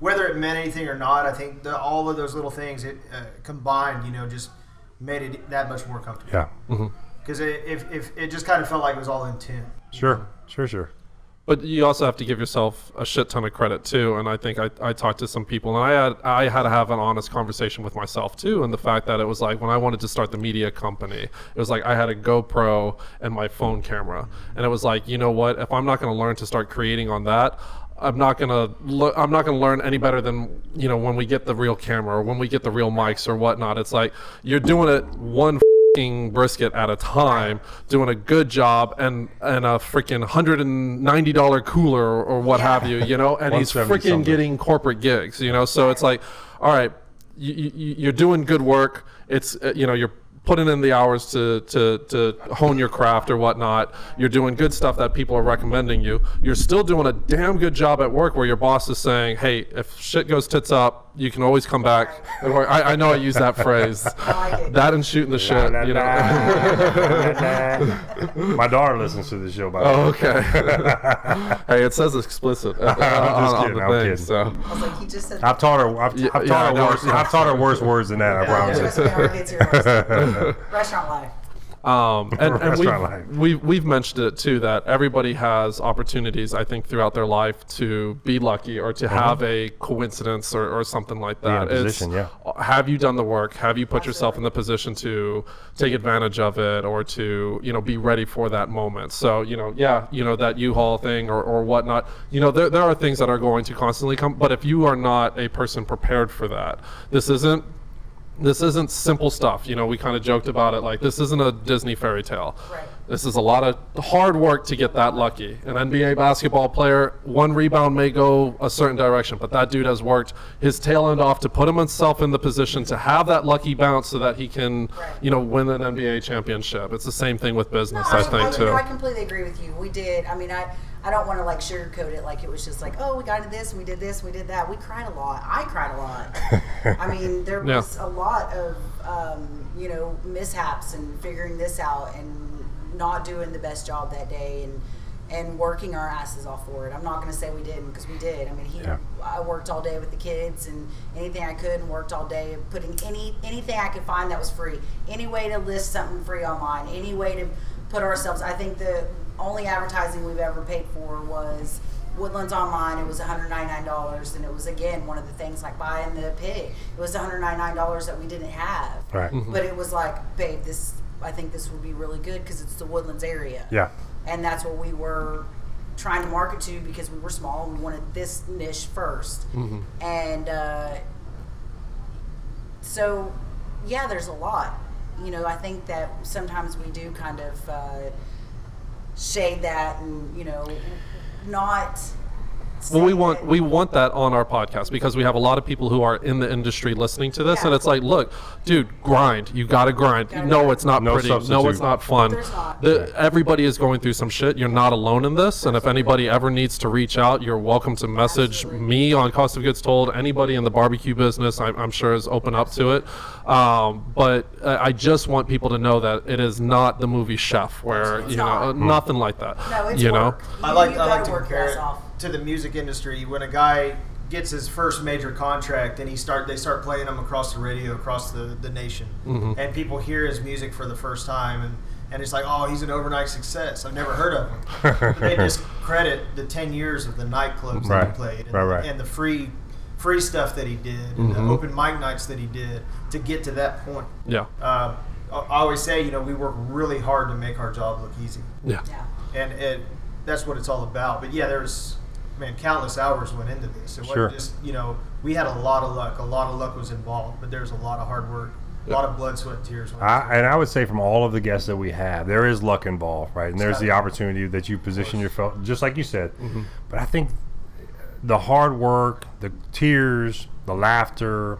whether it meant anything or not, I think the, all of those little things it uh, combined, you know, just made it that much more comfortable. yeah, Because if, if it just kind of felt like it was all in tune. sure, sure, sure. But you also have to give yourself a shit ton of credit too. And I think I, I talked to some people, and I had I had to have an honest conversation with myself too. And the fact that it was like when I wanted to start the media company, it was like I had a GoPro and my phone camera, and it was like you know what? If I'm not going to learn to start creating on that. I'm not gonna. Le- I'm not gonna learn any better than you know when we get the real camera or when we get the real mics or whatnot. It's like you're doing it one brisket at a time, doing a good job, and and a freaking hundred and ninety dollar cooler or, or what have you, you know, and he's freaking something. getting corporate gigs, you know. So it's like, all right, you, you, you're doing good work. It's uh, you know you're putting in the hours to, to, to hone your craft or whatnot. You're doing good stuff that people are recommending you. You're still doing a damn good job at work where your boss is saying, hey, if shit goes tits up, you can always come back. I, I know I use that phrase. I. That and shooting the shit, La, la, you know. la, la. My daughter listens to the show, by the way. Oh, okay. hey, it says explicit uh, on, just on kidding, the I'm thing. kidding. So I was like, he just said. I've taught her. I've, Yeah, I've taught I her know. worse. I've taught her worse words than that. I promise. Yeah, you. just never gets here. Restaurant life. Um, and and we've, we've, we've mentioned it too that everybody has opportunities, I think, throughout their life to be lucky or to have a coincidence or, or something like that. Position, yeah. Have you done the work? Have you put yourself in the position to take advantage of it or to, you know, be ready for that moment? So, you know, yeah, you know, that U-Haul thing or, or whatnot, you know, there, there are things that are going to constantly come, but if you are not a person prepared for that, this isn't this isn't simple stuff. You know, we kind of joked about it like this isn't a Disney fairy tale. Right. This is a lot of hard work to get that lucky. An NBA basketball player, one rebound may go a certain direction, but that dude has worked his tail end off to put himself in the position to have that lucky bounce so that he can, Right. you know, win an NBA championship. It's the same thing with business, I, think, I, too. No, I completely agree with you. We did. I mean, I, I don't want to like sugarcoat it like it was just like, oh, we got into this, we did this, we did that. We cried a lot. I cried a lot. I mean, there Yeah. was a lot of, um, you know, mishaps and figuring this out and not doing the best job that day and and working our asses off for it. I'm not going to say we didn't because we did. I mean, he, Yeah. I worked all day with the kids and anything I could and worked all day putting any anything I could find that was free. Any way to list something free online, any way to put ourselves I think the only advertising we've ever paid for was Woodlands Online. It was $199 and it was again one of the things like buying the pig. It was $199 that we didn't have. Right. But it was like, babe, this I think this would be really good because it's the Woodlands area Yeah. and that's what we were trying to market to because we were small. We wanted this niche 1st Mm-hmm. and uh, so yeah, there's a lot. You know, I think that sometimes we do kind of uh, shade that, and you know, not. Well, we want that- we want that on our podcast because we have a lot of people who are in the industry listening to this, Yeah. and it's like, look, dude, grind. You got to grind. Gotta no, grind. it's not No pretty. No, it's not fun. Not. The, everybody is going through some shit. You're not alone in this, and if anybody ever needs to reach out, you're welcome to message Absolutely. me on Cost of Goods Told. Anybody in the barbecue business, I'm, I'm sure, is open up to it. Um, but I just want people to know that it is not the movie Chef, where It's you know not. uh, nothing like that. No, it's you know. I like I like gotta to work your compare it off. To the music industry. When a guy gets his first major contract and he start they start playing him across the radio across the, the nation, Mm-hmm. and people hear his music for the first time and. And it's like, oh, he's an overnight success. I've never heard of him. they discredit the ten years of the nightclubs that he played, and, Right, right. and the free, free stuff that he did, and Mm-hmm. the open mic nights that he did to get to that point. Yeah. Um, I I always say, you know, we work really hard to make our job look easy Yeah. Yeah. and it that's what it's all about. But yeah, there's man, countless hours went into this. It Sure. wasn't just you know we had a lot of luck. A lot of luck was involved, but there's a lot of hard work, a lot of blood, sweat, and tears. went I, and I would say from all of the guests that we have, there is luck involved, right? And there's the opportunity that you position yourself, just like you said. Mm-hmm. But I think the hard work, the tears, the laughter,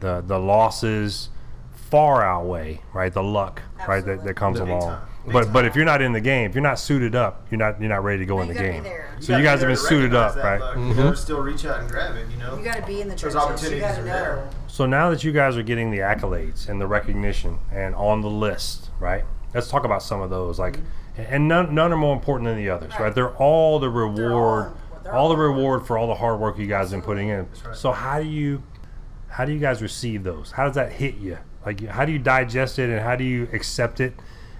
the the losses far outweigh, right? The luck, right, that, that comes Big along. time. Big But but if you're not in the game, if you're not suited up, you're not you're not ready to go No, in the gotta be game. there. You So gotta you guys have there been to suited recognize up, that right? luck. You know, still reach out and grab it. You know, You got to be in the Those trenches. You opportunities got to are know. there. So now that you guys are getting the accolades and the recognition and on the list, right? Let's talk about some of those. Like, mm-hmm. and none, none are more important than the others, right? Right. They're all the They're all reward. They're all the reward for all the hard work you guys been putting in. right. So how do you, how do you guys receive those? How does that hit you? Like, how do you digest it and how do you accept it?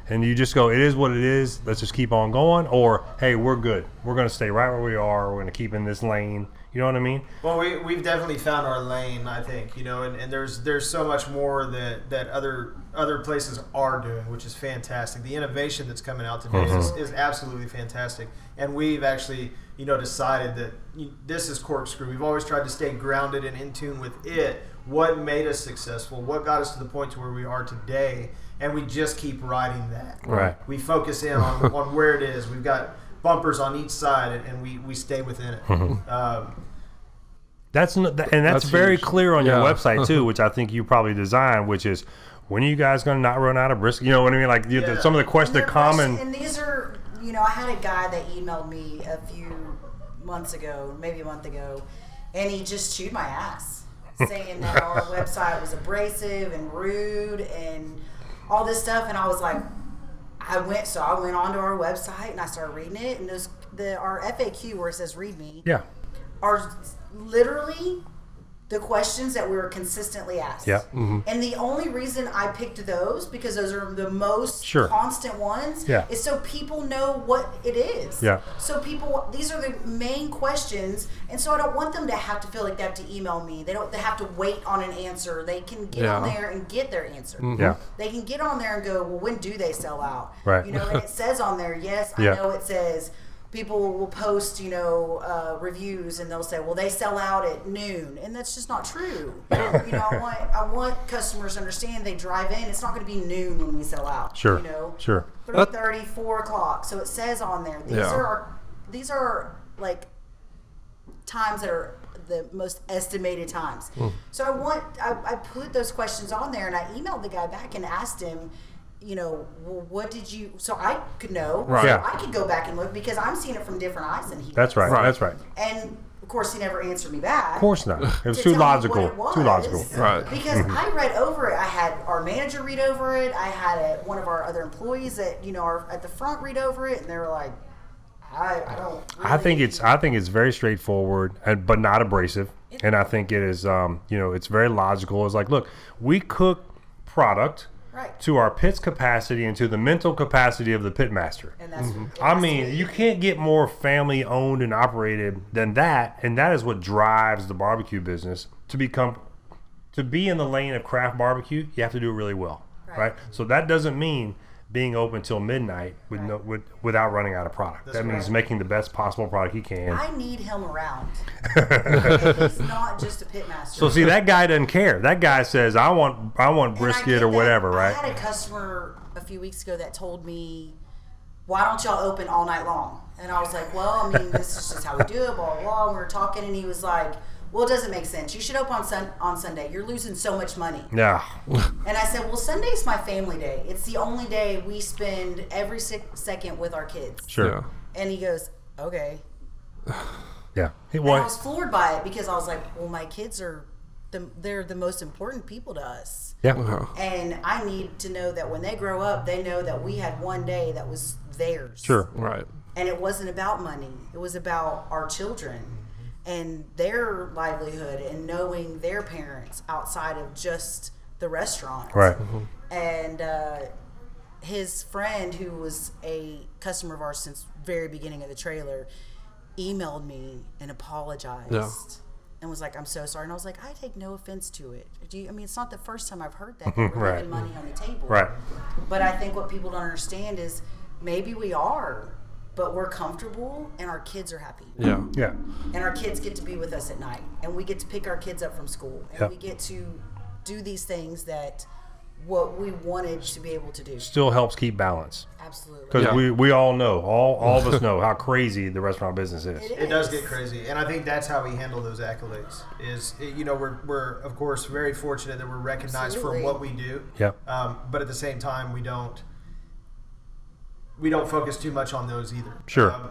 And you just go, it is what it is. Let's just keep on going. Or, hey, we're good. We're going to stay right where we are. We're going to keep in this lane. You know what I mean? Well, we we've definitely found our lane, I think. You know, and, and there's there's so much more that that other other places are doing, which is fantastic. The innovation that's coming out today is, mm-hmm. is absolutely fantastic. And we've actually, you know, decided that you, this is corkscrew. We've always tried to stay grounded and in tune with it. What made us successful? What got us to the point to where we are today? And we just keep riding that. Right. We focus in on, on where it is. We've got bumpers on each side, and, and we, we stay within it. Um, That's n- th- and that's, That's very huge. clear on your website too, which I think you probably designed. Which is when are you guys going to not run out of brisket? You know what I mean? Like you, Yeah. some of the questions, the And they're common. And these are, you know, I had a guy that emailed me a few months ago, maybe a month ago, and he just chewed my ass, saying that our website was abrasive and rude and all this stuff. And I was like, I went, so I went onto our website and I started reading it, and those the our FAQ where it says "read me" Yeah, are literally the questions that we were consistently asked. Yeah. Mm-hmm. And the only reason I picked those because those are the most Sure. constant ones Yeah. is so people know what it is. Yeah. So people these are the main questions and so I don't want them to have to feel like they have to email me. They don't they have to wait on an answer. They can get on there and get their answer. Mm-hmm. Yeah. They can get on there and go, well, when do they sell out? Right. You know, and it says on there, yes, Yeah. I know it says people will post, you know, uh, reviews and they'll say, well, they sell out at noon, and that's just not true. you know, I want I want customers to understand they drive in. It's not going to be noon when we sell out. Sure. You know, Sure. three thirty, four o'clock. So it says on there. These Yeah. are these are like times that are the most estimated times. Hmm. So I want I, I put those questions on there and I emailed the guy back and asked him, you know, well, what did you? So I could know. Right. Yeah. I could go back and look because I'm seeing it from different eyes than he. That's does. right. Right. That's right. And of course, he never answered me back. Of course not. It was to too logical. was. Too logical. Right. Because I read over it. I had our manager read over it. I had a, one of our other employees that you know are at the front read over it, and they were like, "I, I don't." I think it's I think it's very straightforward and but not abrasive. And I think it is um, you know, it's very logical. It's like, look, we cook product Right. to our pit's capacity and to the mental capacity of the pit master. And that's. Mm-hmm. I mean, you can't get more family owned and operated than that, and that is what drives the barbecue business to become to be in the lane of craft barbecue. You have to do it really well, right? Right. So that doesn't mean being open till midnight with no with, without running out of product. that means right. making the best possible product he can. I need him around. He's not just a pit master. So see, that guy doesn't care. That guy says, "I want, I want And I brisket get or that. whatever," I had a customer a few weeks ago that told me, "Why don't y'all open all night long?" And I was like, "Well, I mean, this is just how we do it." Blah blah. blah. And we were talking, and he was like, "Well, it doesn't make sense. You should open on sun- on Sunday. You're losing so much money." Yeah, And I said, "Well, Sunday's my family day. It's the only day we spend every sec- second with our kids." sure. Yeah. And he goes, "Okay." Yeah. He, And I well, was floored by it because I was like, "Well, my kids are the they're the most important people to us." yeah. Uh-huh. And I need to know that when they grow up, they know that we had one day that was theirs. Sure. Right. And it wasn't about money, it was about our children and their livelihood and knowing their parents outside of just the restaurant. Right. And uh, his friend, who was a customer of ours since very beginning of the trailer, emailed me and apologized. Yeah. And was like, "I'm so sorry," and I was like, "I take no offense to it. Do you? I mean, it's not the first time I've heard that. that we're Right. money on the table. Right. But I think what people don't understand is maybe we are, but we're comfortable and our kids are happy. Yeah. Yeah. And our kids get to be with us at night. And we get to pick our kids up from school. And Yep. we get to do these things that what we wanted to be able to do. Still helps keep balance Absolutely. because Yeah. we, we all know, all all of us know how crazy the restaurant business is. It does get crazy, and I think that's how we handle those accolades. Is you know we're, we're of course very fortunate that we're recognized Absolutely. for what we do. Yep. Um, but at the same time, we don't we don't focus too much on those either. Sure. Um,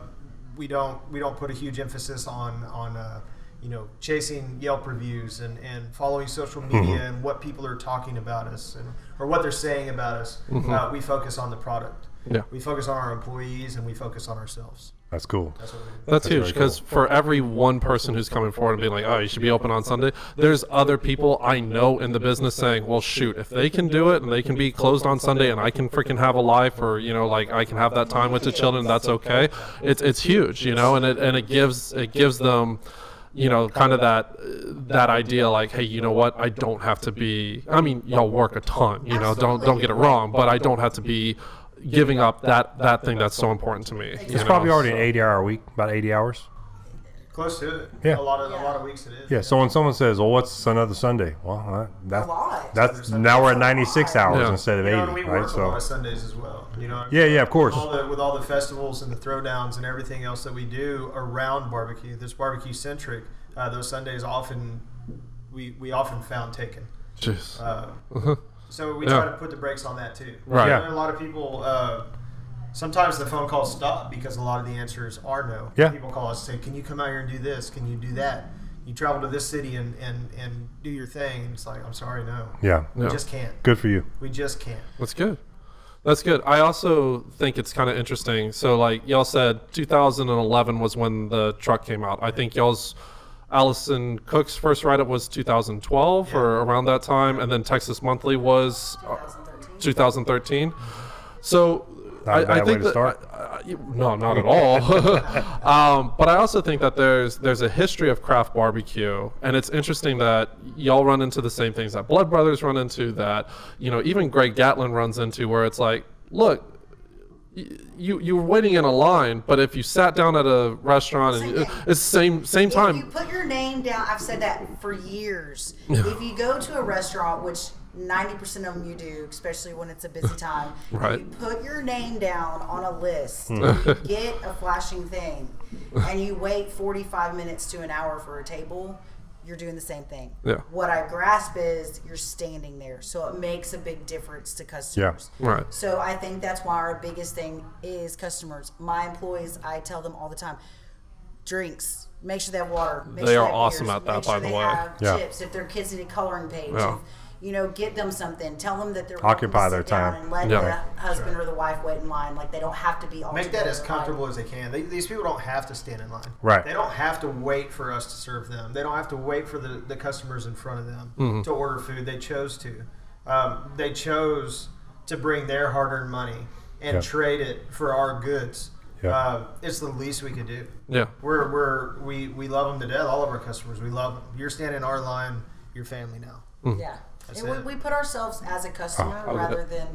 we don't we don't put a huge emphasis on on uh, you know chasing Yelp reviews and, and following social Mm-hmm. media and what people are talking about us and or what they're saying about us. Uh, we focus on the product. Yeah. We focus on our employees and we focus on ourselves. That's cool. That's what we do. That's, huge very because for every one person who's coming forward and being like, "Oh, you should be open on Sunday," there's other people I know in the business saying, "Well, shoot, if they can do it and they can be closed on Sunday, and I can freaking have a life, or you know, like I can have that time with the children, that's okay." It's it's huge, you know, and it and it gives it gives them. You know, kind of that that idea, like, hey, you know what? I don't have to be. I mean, y'all work a ton. You know, don't don't get it wrong, but I don't have to be giving up that that thing that's so important to me. you It's know, probably already an 80 hour week, about 80 hours. Close to it. Yeah. A lot of a lot of weeks it is. Yeah. So when someone says, "Well, what's another Sunday?" Well, uh, that, that's now we're at 96 hours Yeah. instead of You know, 80, and we right? work a lot So of Sundays as well. You know. yeah, yeah, of course. With all, the, with all the festivals and the throwdowns and everything else that we do around barbecue, this barbecue centric, uh, those Sundays often we we often found taken. Jeez. Uh, so we Yeah. try to put the brakes on that too. Right. Yeah. A lot of people. Uh, Sometimes the phone calls stop because a lot of the answers are no. Yeah. People call us and say, "Can you come out here and do this? Can you do that? You travel to this city and and and do your thing." And it's like, "I'm sorry, no. Yeah. We Yeah. just can't. Good for you. We just can't." That's good. That's good. I also think it's kind of interesting. So, like y'all said, 2011 was when the truck came out. I think y'all's Allison Cook's first write up was 2012 or around that time, and then Texas Monthly was uh, 2013. 2013. So I, I think to that I- no, not at all. um, but I also think that there's there's a history of craft barbecue, and it's interesting that y'all run into the same things that Blood Brothers run into, that you know even Greg Gatlin runs into, where it's like, look. Y- You you're waiting in a line, but if you sat down at a restaurant and you, it's same same time. If you put your name down, I've said that for years. if you go to a restaurant, which 90% of them you do, especially when it's a busy time, Right. you put your name down on a list, Hmm. and you get a flashing thing, and you wait 45 minutes to an hour for a table, you're doing the same thing. Yeah. What I grasp is you're standing there, so it makes a big difference to customers. Yeah. Right. So I think that's why our biggest thing is customers. My employees, I tell them all the time, drinks. Make sure they have water. Make They sure are have awesome beers, at that, make by sure the they way. Have Yeah. chips. If their kids need a coloring page, Yeah. if, you know, get them something. Tell them that they're Occupy their time. and let Yeah. the husband or the wife wait in line. Like they don't have to be all Make that as like- comfortable as they can. They, these people don't have to stand in line. Right. They don't have to wait for us to serve them. They don't have to wait for the, the customers in front of them Mm-hmm. to order food. They chose to. Um, they chose to bring their hard-earned money and Yeah. trade it for our goods. Yeah. Uh, it's the least we could do. Yeah. We're, we're we, we love them to death. All of our customers, we love them. You're standing in our line. You're family now. Yeah. That's and we, it. we put ourselves as a customer Oh, rather than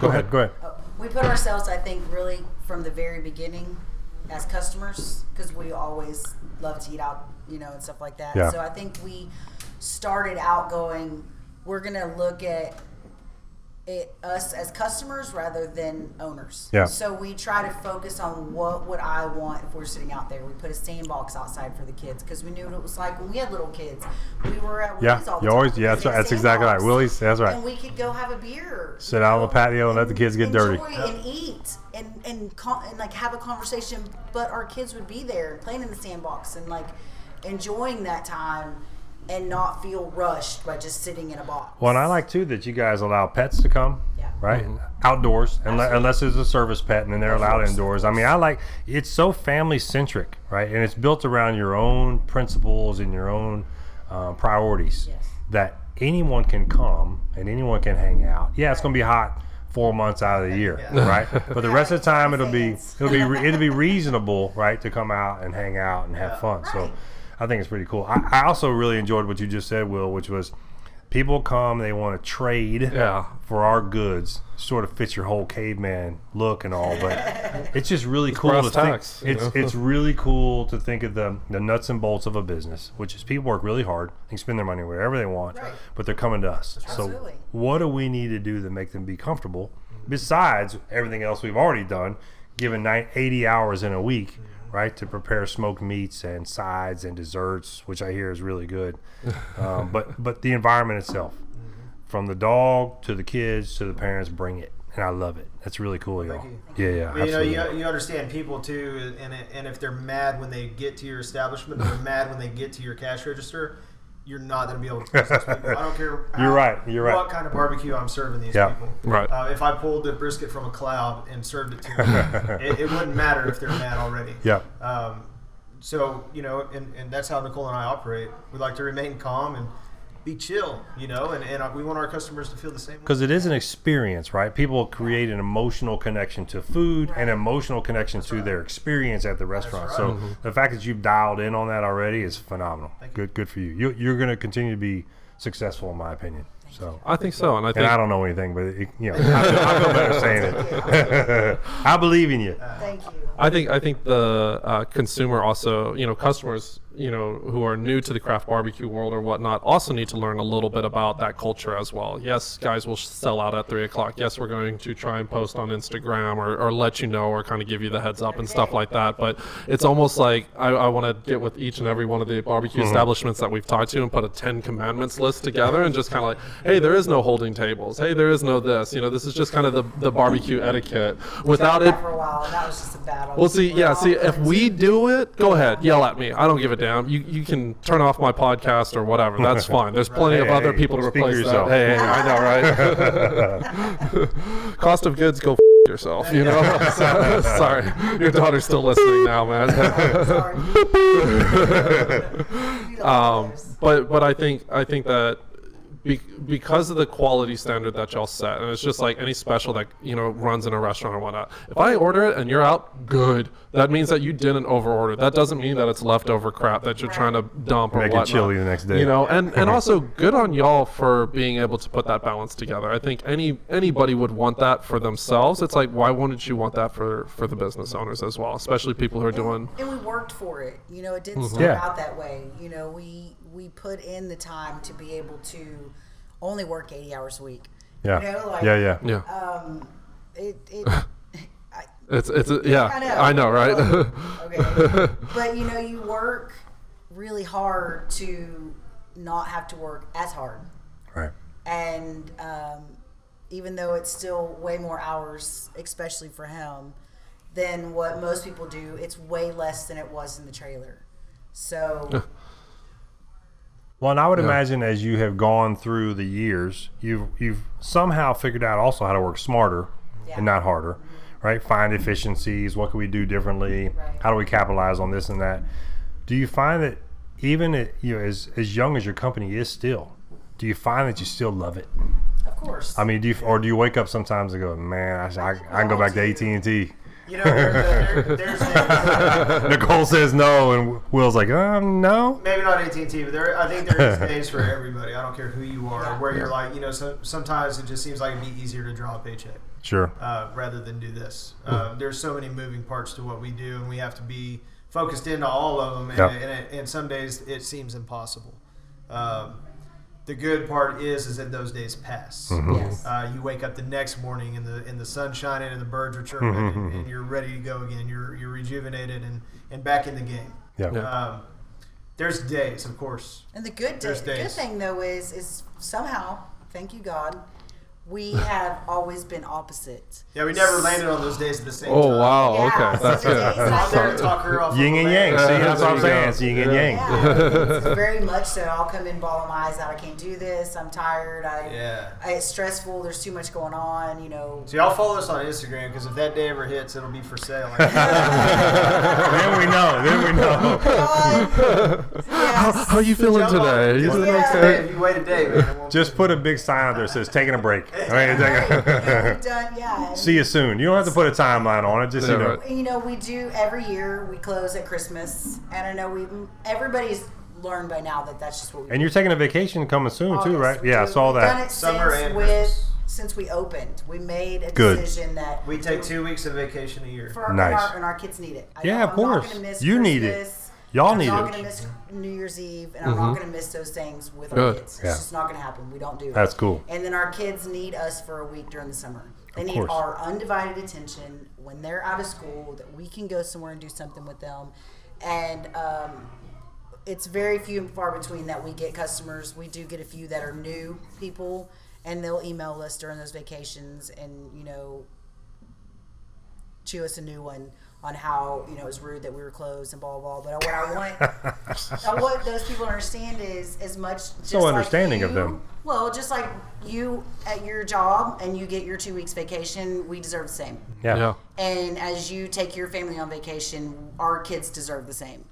Go ahead. Go ahead. Uh, we put ourselves, I think, really from the very beginning as customers because we always love to eat out, you know, and stuff like that. Yeah. So I think we started out going, we're going to look at it, us as customers rather than owners. Yeah. So we try to focus on what would I want if we're sitting out there. We put a sandbox outside for the kids because we knew what it was like when we had little kids. We were at Yeah, Willie's all the you time always- yeah, that's right, that's exactly right. Willie's, that's right. And we could go have a beer. Sit out on the patio and let the kids get dirty. enjoy and eat and and, con- and like have a conversation. But our kids would be there playing in the sandbox and like enjoying that time and not feel rushed by just sitting in a box. Well, and I like too that you guys allow pets to come, Yeah. right? Outdoors, unless, unless it's a service pet, and then they're allowed indoors. I mean, I like it's so family centric, right? And it's built around your own principles and your own um, priorities. Yes. That anyone can come and anyone can hang out. Yeah, it's going to be hot four months out of the year, right? But the rest of the time, it'll be it'll be it'll be reasonable, right, to come out and hang out and have fun. So. Right. I think it's pretty cool. I, I also really enjoyed what you just said, Will, which was people come, they want to trade Yeah. for our goods. Sort of fits your whole caveman look and all, but it's just really cool brass to think. It's know? it's really cool to think of the the nuts and bolts of a business, which is people work really hard, they can spend their money wherever they want, Right. but they're coming to us. Absolutely. So what do we need to do to make them be comfortable? Besides everything else we've already done, given nine, 80 hours in a week, right, to prepare smoked meats and sides and desserts, which I hear is really good. Um, but but the environment itself, from the dog to the kids to the parents, bring it, and I love it. That's really cool, y'all. you. Yeah, yeah, But, you know, you, you understand people too, and and if they're mad when they get to your establishment, they're mad when they get to your cash register. You're not going to be able to trust those people. I don't care. You're how- right, you're right. What kind of barbecue I'm serving these Yeah. people? Right. Uh, if I pulled the brisket from a cloud and served it to them, it, it wouldn't matter if they're mad already. yeah. Um, so you know, and, and that's how Nicole and I operate. We like to remain calm and be chill, you know, and, and we want our customers to feel the same. because it is an experience, right? People create an emotional connection to food, and emotional connection to their experience at the restaurant. right. So the fact that you've dialed in on that already is phenomenal. Good, good for you. you you're going to continue to be successful, in my opinion. So, I think so, and I and I don't know anything, but it, you know, I feel, I feel better saying it. I believe in you. Thank you. I think I think the uh, consumer also, you know, customers, you know, who are new to the craft barbecue world or whatnot, also need to learn a little bit about that culture as well. Yes, guys will sell out at three o'clock. Yes, we're going to try and post on Instagram or, or let you know or kind of give you the heads up and stuff like that. But it's almost like I, I want to get with each and every one of the barbecue mm-hmm. establishments that we've talked to and put a Ten Commandments list together and just kind of like, hey, there is no holding tables. Hey, there is no this. You know, this is just kind of the, the barbecue etiquette without it that for a while, that was just a bad. Well, see, yeah, see, if we do it, go ahead, yell at me. I don't give a damn. You you can turn off my podcast or whatever. That's fine. There's plenty of other hey, people to speak for replace that. yourself. Hey, hey, I know, right? Cost of goods, go f- yourself. You know. Sorry, your daughter's still listening now, man. Um, but but I think I think that be, because of the quality standard that y'all set, and it's just like any special that you know runs in a restaurant or whatnot. If I order it and you're out, good. That means that you didn't over order. That doesn't mean that it's leftover crap that you're trying to dump or Make it whatnot. chili the next day. You know, and and also good on y'all for being able to put that balance together. I think any anybody would want that for themselves. It's like why wouldn't you want that for for the business owners as well, especially people who are doing. and we worked for it. You know, it didn't mm-hmm. start Yeah. out that way. You know, we we put in the time to be able to only work 80 hours a week. Yeah. You know, like, yeah, yeah. Yeah, Um, it, it I, it's it's a, yeah. I know. I know, right? okay. But you know, you work really hard to not have to work as hard. Right. And um, even though it's still way more hours, especially for him, than what most people do, it's way less than it was in the trailer. So Well, and I would imagine as you have gone through the years, you've you've somehow figured out also how to work smarter Yeah. and not harder, right? Find efficiencies. What can we do differently? Right. How do we capitalize on this and that? Do you find that even at, you know as as young as your company is still, do you find that you still love it? of course, I mean, do you or do you wake up sometimes and go, man, I, I, I can go back to AT and T. You know, there's, there, there's days, Nicole says no, and Will's like, um, no. maybe not AT and T, but there. I think there is days for everybody. I don't care who you are, Yeah. where you're like, you know, so, sometimes it just seems like it'd be easier to draw a paycheck. Sure. uh, rather than do this. Uh, there's so many moving parts to what we do, and we have to be focused into all of them. And, Yep. and, it, and some days it seems impossible. Um, the good part is, is that those days pass. Mm-hmm. yes. Uh, you wake up the next morning and the and the sun shining and the birds are chirping and, and you're ready to go again. You're you're rejuvenated and, and back in the game. Yeah. Yeah. Um, there's days, of course. And the good, There's the good thing though is is somehow, thank you God, we have always been opposite. Yeah, we never landed on those days at the same oh time. wow, Yeah, okay, so that's good. days that I'm there talk her off. Yin and yang. See, that's what I'm saying. go. It's yin and yang. Yeah, it's very much so. I'll come in bawling my eyes out. I can't do this. I'm tired. I, Yeah. I, it's stressful. There's too much going on. You know. So y'all follow us on Instagram because if that day ever hits, it'll be for sale. then we know. Then we know. Oh God, yes. How are you feeling today? It's You the doing next okay? day. If you wait a day, man, Just put a big sign out there that says "taking a break." All right, take Right, a- we've done, yeah. and- See you soon. You don't have to put a timeline on it. Just you Yeah, know. right. you know, we do every year. We close at Christmas, and I know we everybody's learned by now that that's just what we. And you're taking a vacation coming soon too, August. right? Yeah, I We- saw we've Done that. it Summer since and with Christmas. since we opened. We made a Good. decision that We take two weeks of vacation a year. for our, Nice. and, our, and our kids need it. I Yeah, know of I'm course. Not gonna miss You need it. Christmas. Y'all need it. I'm need not it. going to miss New Year's Eve, and I'm not going to miss those things with our Good. kids. It's Yeah. just not going to happen. We don't do it. That's cool. And then our kids need us for a week during the summer. They need course. our undivided attention when they're out of school. That we can go somewhere and do something with them. And um, it's very few and far between that we get customers. We do get a few that are new people, and they'll email us during those vacations, and you know, chew us a new one on how you know it was rude that we were closed and blah blah. blah. But what I want, I want those people to understand is as much just So like understanding of them. Well, just like you at your job and you get your two weeks vacation, we deserve the same. Yeah. Yeah. And as you take your family on vacation, our kids deserve the same.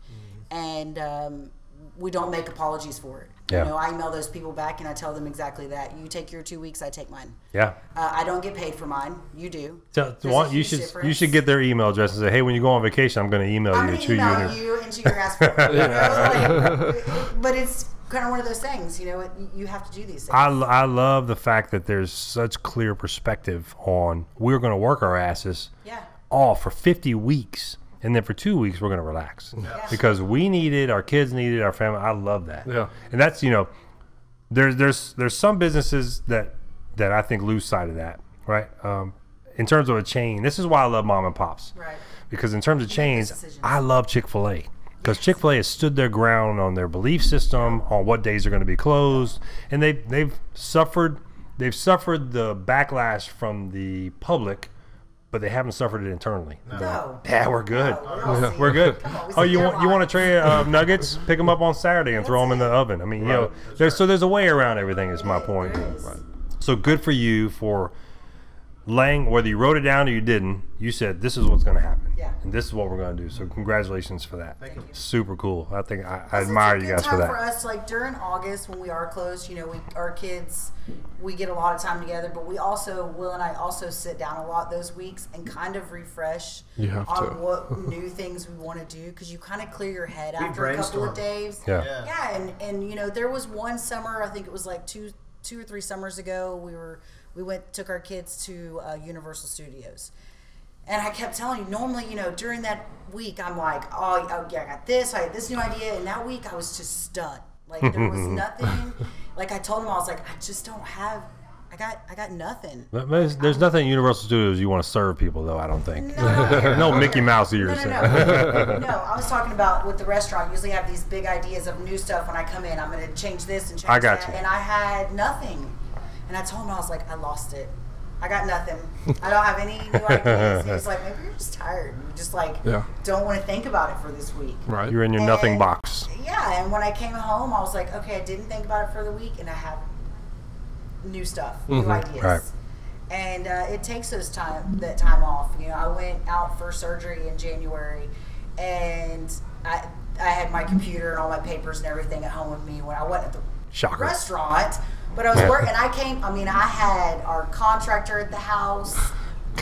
And um, we don't make apologies for it. Yeah. You know, I email those people back and I tell them exactly that. You take your two weeks, I take mine. Yeah. Uh, I don't get paid for mine. You do. So, There's you huge should you should get their email address and say, hey, when you go on vacation, I'm going to email I'm you going and to chew you. email in your- you into your ass. for it. You know, like, but it's kind of one of those things. You know, it, you have to do these things. I, l- I love the fact that there's such clear perspective on we're going to work our asses yeah. off for 50 weeks. And then for two weeks, we're going to relax because we need it. Our kids need it. Our family. I love that. Yeah. And that's, you know, there's, there's, there's some businesses that, that I think lose sight of that, right? Um, in terms of a chain, this is why I love mom and pops. Right. Because in terms of chains. I love Chick fil A. Because Chick fil A has stood their ground on their belief system, on what days are going to be closed. And they've, they've suffered they've suffered the backlash from the public, but they haven't suffered it internally. No. Yeah, we're good. No, we're all We're good. Come on, we Oh, you want you want a lives. tray of uh, nuggets? Pick them up on Saturday and throw them in the oven. I mean, you know, there's, right. so there's a way around everything. Is my point. There is. So good for you for laying, whether you wrote it down or you didn't. You said this is what's going to happen, Yeah. and this is what we're going to do. So congratulations for that. Thank you. Super cool. I think I, I admire you good guys for time that. For us, like during August when we are closed, you know, we our kids, we get a lot of time together. But we also, Will and I, also sit down a lot those weeks and kind of refresh You have on to. what new things we want to do because you kind of clear your head after a couple of days. Yeah. Yeah. Yeah, and and you know there was one summer I think it was like two two or three summers ago we were we went took our kids to uh, Universal Studios, and I kept telling you normally you know during that week I'm like oh, oh yeah I got this I had this new idea and that week I was just stunned like there was nothing like I told him I was like I just don't have I got I got nothing. There's, there's nothing at Universal Studios you want to serve people though. I don't think. No, no, No Mickey Mouse ears. no, no. no, I was talking about with the restaurant. Usually have these big ideas of new stuff when I come in. I'm going to change this and change I got that. you. And I had nothing. And I told him, I was like, I lost it. I got nothing. I don't have any new ideas. He was like, maybe you're just tired. You just like Yeah. don't want to think about it for this week. Right. You're in your nothing box. Yeah, and when I came home, I was like, okay, I didn't think about it for the week, and I have new stuff, new ideas. Right. And uh, it takes those time that time off. You know, I went out for surgery in January, and I I had my computer and all my papers and everything at home with me when I wasn't at the Shocker. restaurant. But I was working. And I came. I mean, I had our contractor at the house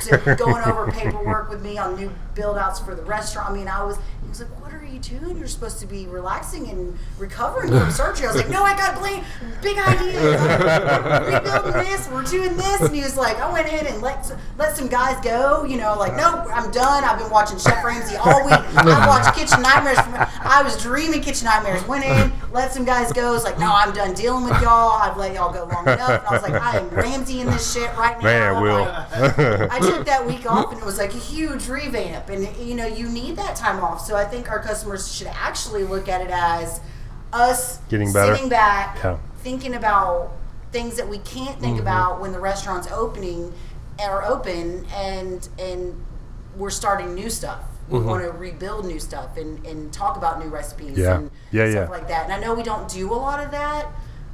to going over paperwork with me on new build outs for the restaurant. I mean, I was. He was like, "What are you doing? You're supposed to be relaxing and recovering from surgery." I was like, "No, I got blank, big ideas. I'm rebuilding this. We're doing this." And he was like, "I went in and let let some guys go. You know, like, nope, I'm done. I've been watching Chef Ramsay all week. I watched Kitchen Nightmares. From, I was dreaming Kitchen Nightmares. Went in, let some guys go. It's like, no, I'm done dealing with y'all. I've let y'all go long enough. And I was like, I am Ramsay in this shit right now. Man, Will. like, I took that week off and it was like a huge revamp. And you know, you need that time off. So I think our customers should actually look at it as us Getting better. sitting back, Yeah. thinking about things that we can't think about when the restaurant's opening or open and and we're starting new stuff. We want to rebuild new stuff and, and talk about new recipes Yeah. and Yeah, stuff yeah. like that. And I know we don't do a lot of that,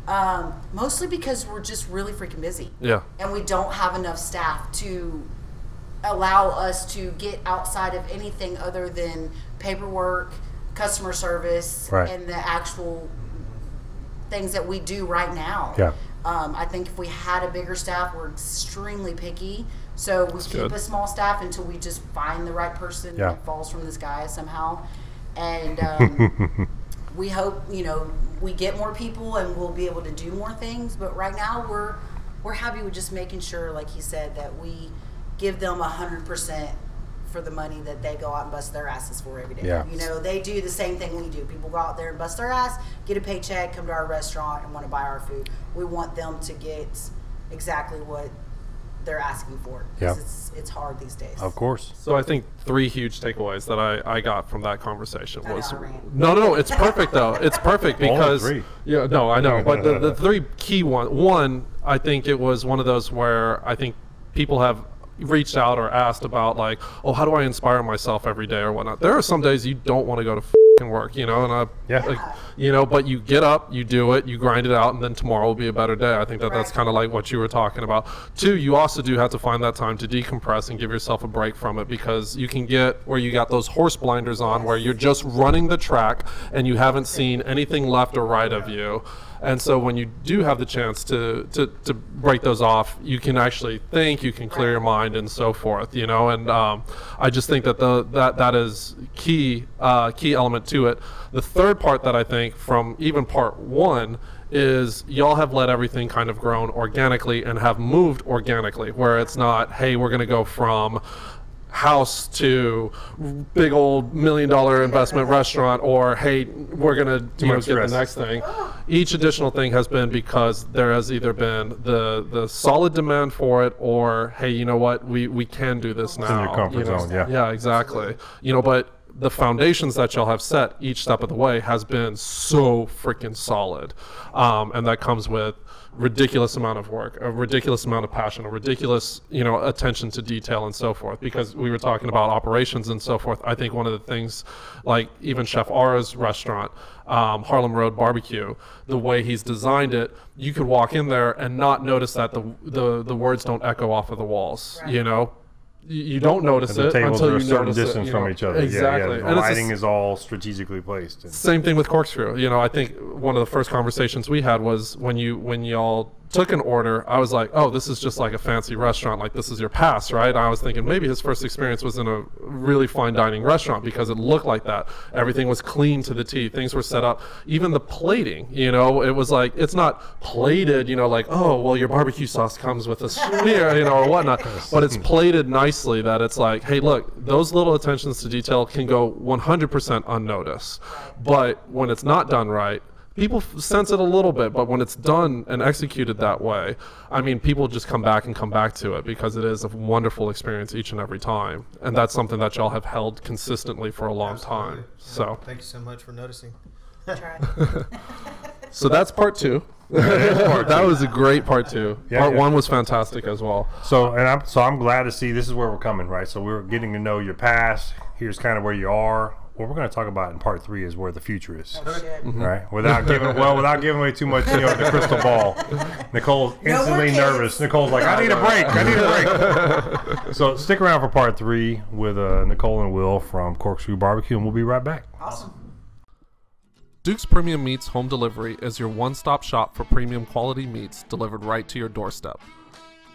um, mostly because we're just really freaking busy Yeah. and we don't have enough staff to allow us to get outside of anything other than paperwork, customer service, Right. and the actual things that we do right now. Yeah. Um, I think if we had a bigger staff, we're extremely picky. So we keep good. a small staff until we just find the right person Yeah. that falls from the sky somehow. And um, we hope you know we get more people and we'll be able to do more things. But right now we're we're happy with just making sure, like he said, that we give them a hundred percent for the money that they go out and bust their asses for every day. Yeah. You know, they do the same thing we do. People go out there and bust their ass, get a paycheck, come to our restaurant and want to buy our food. We want them to get exactly what they're asking for. 'cause Yeah. It's it's hard these days. Of course. So I think three huge takeaways that I, I got from that conversation was no no no it's perfect though it's perfect because three. yeah no I know but the, the three key one one I think it was one of those where I think people have reached out or asked about like oh how do I inspire myself every day or whatnot? There are some days you don't want to go to fing work you know and I Yeah. like, you know but you get up you do it you grind it out and then tomorrow will be a better day. I think that that's kind of like what you were talking about. Two you also do have to find that time to decompress and give yourself a break from it because you can get where you got those horse blinders on where you're just running the track and you haven't seen anything left or right of you and so when you do have the chance to, to, to break those off you can actually think you can clear your mind and so forth you know? And um, i just think that the that that is key uh, key element to it. The third part that i think from even part one is y'all have let everything kind of grown organically and have moved organically where it's not hey we're going to go from house to big old million dollar investment restaurant or hey we're to you know get the next thing. Each additional thing has been because there has either been the the solid demand for it or hey you know what? We we can do this now in your comfort you know? zone, yeah. yeah exactly. You know but the foundations that y'all have set each step of the way has been so freaking solid. Um, and that comes with ridiculous amount of work, a ridiculous amount of passion, a ridiculous, you know, attention to detail and so forth. Because we were talking about operations and so forth. I think one of the things, like even Chef Ara's restaurant, um, Harlem Road Barbecue, the way he's designed it, you could walk in there and not notice that the the, the words don't echo off of the walls. You know, you, don't notice the it tables until are you a certain it, distance you from know. each other. Exactly. Yeah, yeah. The the lighting is all strategically placed. And- same thing with corkscrew you know i think one of the first conversations we had was when you when y'all took an order i was like oh this is just like a fancy restaurant like this is your pass right? I was thinking maybe his first experience was in a really fine dining restaurant because it looked like that. Everything was clean to the t things were set up. Even the plating you know it was like it's not plated you know like oh well your barbecue sauce comes with a smear you know or whatnot but it's plated nicely that it's like hey look those little attentions to detail can go 100% unnoticed. But when it's not done right people sense it a little bit but when it's done and executed that way i mean people just come back and come back to it because it is a wonderful experience each and every time and that's something that y'all have held consistently for a long time so Thank you so much for noticing. So that's part two that was a great part two Yeah, part yeah. one was fantastic as well So and I'm so I'm glad to see this is where we're coming, right? So we're getting to know your past. Here's kind of where you are. What we're going to talk about in part three is where the future is. Oh. Mm-hmm. Right, without giving well, without giving away too much, you know, the crystal ball. Nicole's No instantly kids. nervous. Nicole's like, I need a break. I need a break. so stick around for part three with uh, Nicole and Will from Corkscrew Barbecue, and we'll be right back. Awesome. Duke's Premium Meats Home Delivery is your one stop shop for premium quality meats delivered right to your doorstep.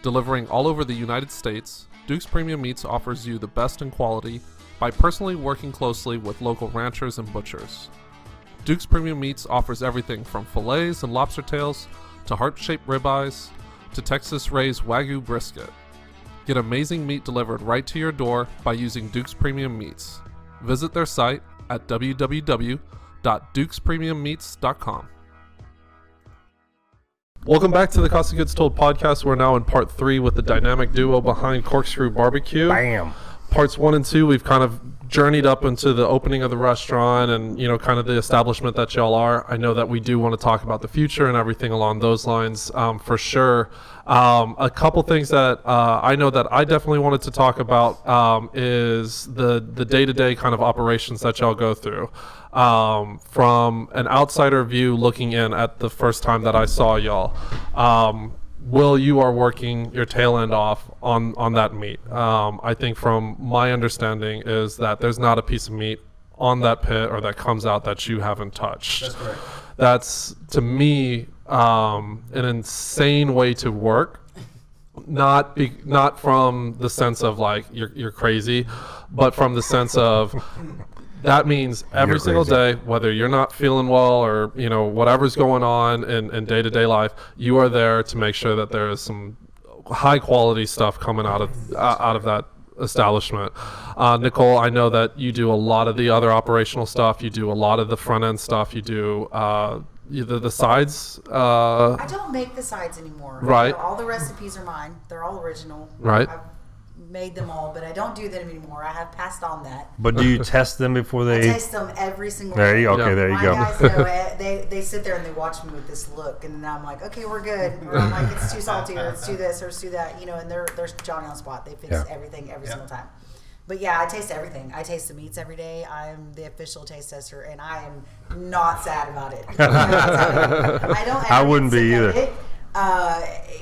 Delivering all over the United States, Duke's Premium Meats offers you the best in quality by personally working closely with local ranchers and butchers. Duke's Premium Meats offers everything from fillets and lobster tails to heart shaped ribeyes to Texas raised Wagyu brisket. Get amazing meat delivered right to your door by using Duke's Premium Meats. Visit their site at www.dukespremiummeats.com. Welcome back to the Cost of Goods Told podcast. We're now in part three with the dynamic duo behind Corkscrew Barbecue Bam. Parts one and two, we've kind of journeyed up into the opening of the restaurant and you know kind of the establishment that y'all are. I know that we do want to talk about the future and everything along those lines um, for sure. Um, a couple things that uh, I know that I definitely wanted to talk about um, is the the day to day kind of operations that y'all go through. Um, from an outsider view, looking in at the first time that I saw y'all, um, Will, you are working your tail end off on on that meat. Um, I think from my understanding is that there's not a piece of meat on that pit or that comes out that you haven't touched. That's correct. That's to me um, an insane way to work. Not be, not from the sense of like you're you're crazy, but from the sense of that means every single day, whether you're not feeling well or you know whatever's going on in, in day-to-day life, you are there to make sure that there is some high quality stuff coming out of uh, out of that establishment. Uh, Nicole, I know that you do a lot of the other operational stuff. You do a lot of the front end stuff. You do uh, the the sides. Uh, I don't make the sides anymore. Right. All the recipes are mine. They're all original. Right. I've made them all, but I don't do them anymore. I have passed on that. But do you test them before I they? taste them every single There you day. okay. There you My go. guys know it. Eh, they, they sit there and they watch me with this look, and then I'm like, okay, we're good. Or I'm like, it's too salty, or let's do this, or let's do that. You know, and they're they're Johnny on spot. They fix Yeah. everything every Yeah. single time. But yeah, I taste everything. I taste the meats every day. I'm the official taste tester, and I am not sad about it. I don't. I wouldn't be sick of either. Uh,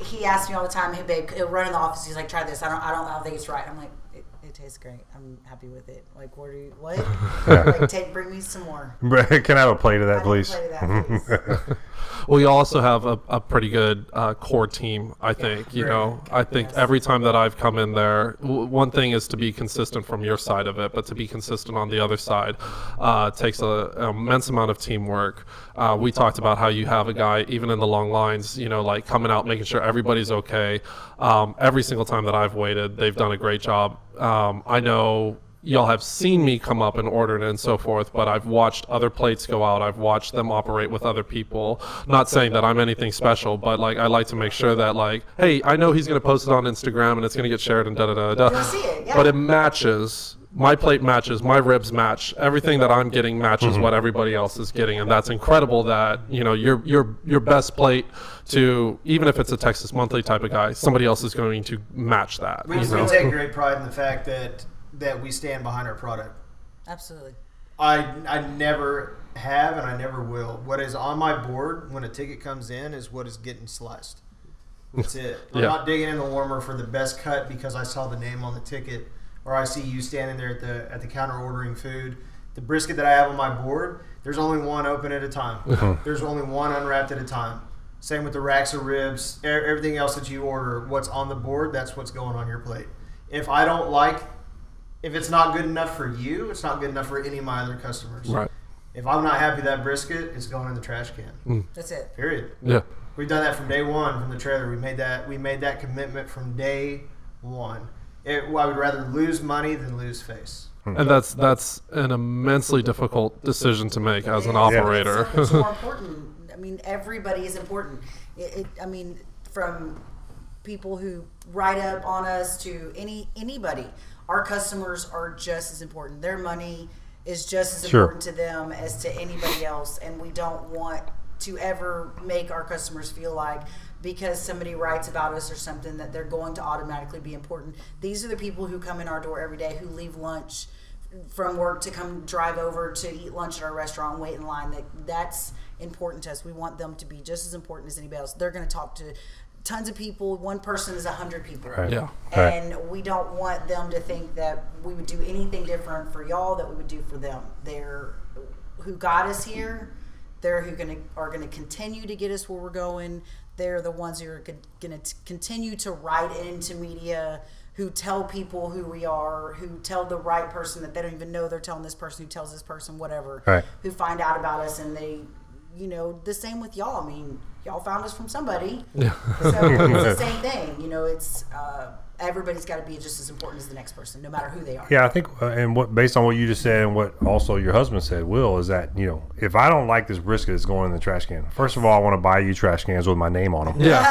he asks me all the time, "Hey babe, he'll run in the office. He's like, try this. I don't, I don't, I don't think it's right." I'm like, it, it tastes great. I'm happy with it. Like, what do you, what? like, take, bring me some more. Can I have a plate of I that, a please? plate of that, please. Well, you also have a, a pretty good uh, core team, I think. You know, I think every time that I've come in there, w- one thing is to be consistent from your side of it, but to be consistent on the other side uh, takes a, an immense amount of teamwork. Uh, we talked about how you have a guy, even in the long lines, you know, like coming out, making sure everybody's okay. Um, every single time that I've waited, they've done a great job. Um, I know y'all have seen me come up and order it and so forth, but I've watched other plates go out. I've watched them operate with other people. Not saying that I'm anything special, but like I like to make sure that like, hey, I know he's gonna post it on Instagram and it's gonna get shared and da da da da. You'll see it, yeah. But it matches my plate matches, my ribs match, everything that I'm getting matches Mm-hmm. what everybody else is getting, and that's incredible. That you know your your your best plate to even if it's a Texas Monthly type of guy, somebody else is going to match that. We, you we know? take great pride in the fact that that we stand behind our product. Absolutely. I I never have and I never will. What is on my board when a ticket comes in is what is getting sliced. That's it. I'm Yeah. not digging in the warmer for the best cut because I saw the name on the ticket or I see you standing there at the at the counter ordering food. The brisket that I have on my board, there's only one open at a time. Uh-huh. there's only one unwrapped at a time. Same with the racks of ribs, everything else that you order, what's on the board, that's what's going on your plate. If I don't like if it's not good enough for you, it's not good enough for any of my other customers. Right. If I'm not happy with that brisket, it's going in the trash can. Mm. That's it. Period. Yeah. We've done that from day one from the trailer. We made that we made that commitment from day one. It, I would rather lose money than lose face. And that's that's an immensely difficult decision to make as an operator. It's, so more important. I mean, everybody is important. It, it, I mean, from people who write up on us to any anybody, our customers are just as important. Their money is just as Sure. important to them as to anybody else, and we don't want to ever make our customers feel like because somebody writes about us or something that they're going to automatically be important. These are the people who come in our door every day who leave lunch from work to come drive over to eat lunch at our restaurant wait in line that that's important to us we want them to be just as important as anybody else they're going to talk to tons of people one person is a hundred people Right. Yeah. Right. and we don't want them to think that we would do anything different for y'all that we would do for them they're who got us here they're who gonna are going to continue to get us where we're going they're the ones who are going to continue to write into media who tell people who we are who tell the right person that they don't even know they're telling this person who tells this person whatever Right. who find out about us and they you know the same with y'all i mean y'all found us from somebody Yeah. so it's the same thing you know it's uh, everybody's got to be just as important as the next person no matter who they are Yeah, I think, uh, and what based on what you just said and what also your husband said, Will, is that you know if I don't like this brisket, it's going in the trash can. First of all, I want to buy you trash cans with my name on them. Yeah.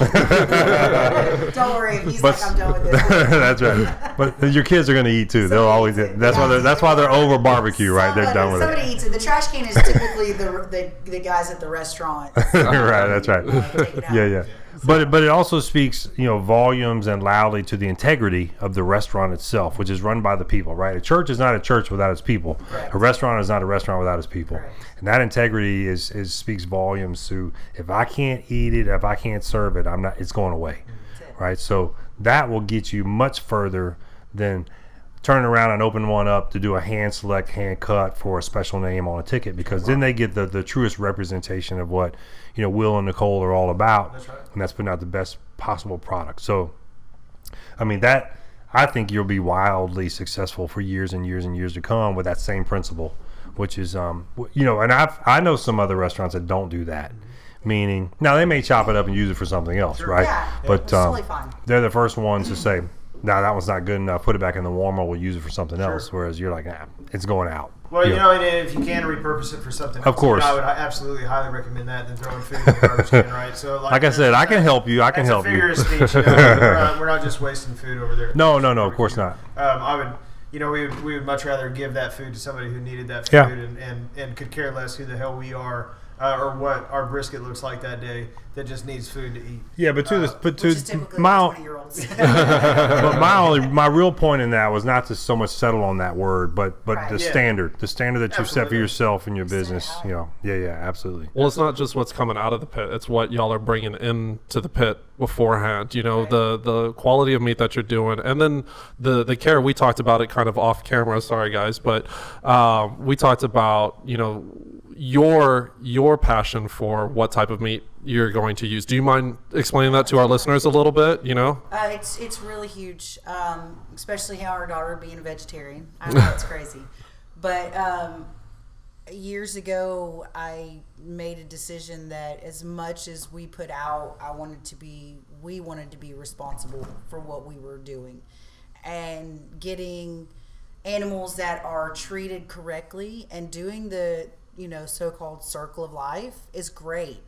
Don't worry he's But- like i'm done with this that's right. But your kids are going to eat too. They'll always. That's why they're. That's why they're over barbecue, right? They're done with somebody it. eats it. The trash can is typically the, the the guys at the restaurant. right. That's right. Take it out. Yeah, yeah. But it- but it also speaks, you know, volumes and loudly to the integrity of the restaurant itself, which is run by the people, right? A church is not a church without its people. Correct. A restaurant is not a restaurant without its people. Correct. And that integrity is, is speaks volumes to if I can't eat it, if I can't serve it, I'm not. It's going away, it. right? So that will get you much further than turning around and open one up to do a hand select, hand cut for a special name on a ticket because then they get the, the truest representation of what you know Will and Nicole are all about, That's right. and that's putting out the best possible product. So, I mean that I think you'll be wildly successful for years and years and years to come with that same principle, which is um you know, and I've I know some other restaurants that don't do that. Meaning, now they may chop it up and use it for something else, right? Yeah, but um, totally fine. they're the first ones to say, "No, that one's not good enough. Put it back in the warmer. We'll use it for something else." Whereas you're like, nah, "It's going out." Well, you Yeah. know, and if you can repurpose it for something, Of else, course. I would absolutely highly recommend that than throwing food in the garbage can, right? So, Like I said, I can help you. I can help you. speech. You know, we're, not, we're not just wasting food over there. No, no, no. Of course not. Um, I would, you know, we would, we would much rather give that food to somebody who needed that food Yeah. and, and, and could care less who the hell we are uh, or what our brisket looks like that day that just needs food to eat. Yeah, but to this, but Which to my, twenty year olds. but my only, my real point in that was not to so much settle on that word, but but Right. the Yeah. standard, the standard that you've set for yourself and your Set business. out. You know, yeah, yeah, absolutely. Well, it's not just what's coming out of the pit; it's what y'all are bringing into the pit beforehand. You know, the the quality of meat that you're doing, and then the the care. We talked about it kind of off camera. Sorry, guys, but um, we talked about you know your your passion for what type of meat you're going to use. Do you mind explaining that to our listeners a little bit? You know, Uh, it's it's really huge, um, especially how our daughter being a vegetarian. I know it's crazy, but um, years ago I made a decision that as much as we put out, I wanted to be we wanted to be responsible for what we were doing, and getting animals that are treated correctly and doing the you know so-called circle of life is great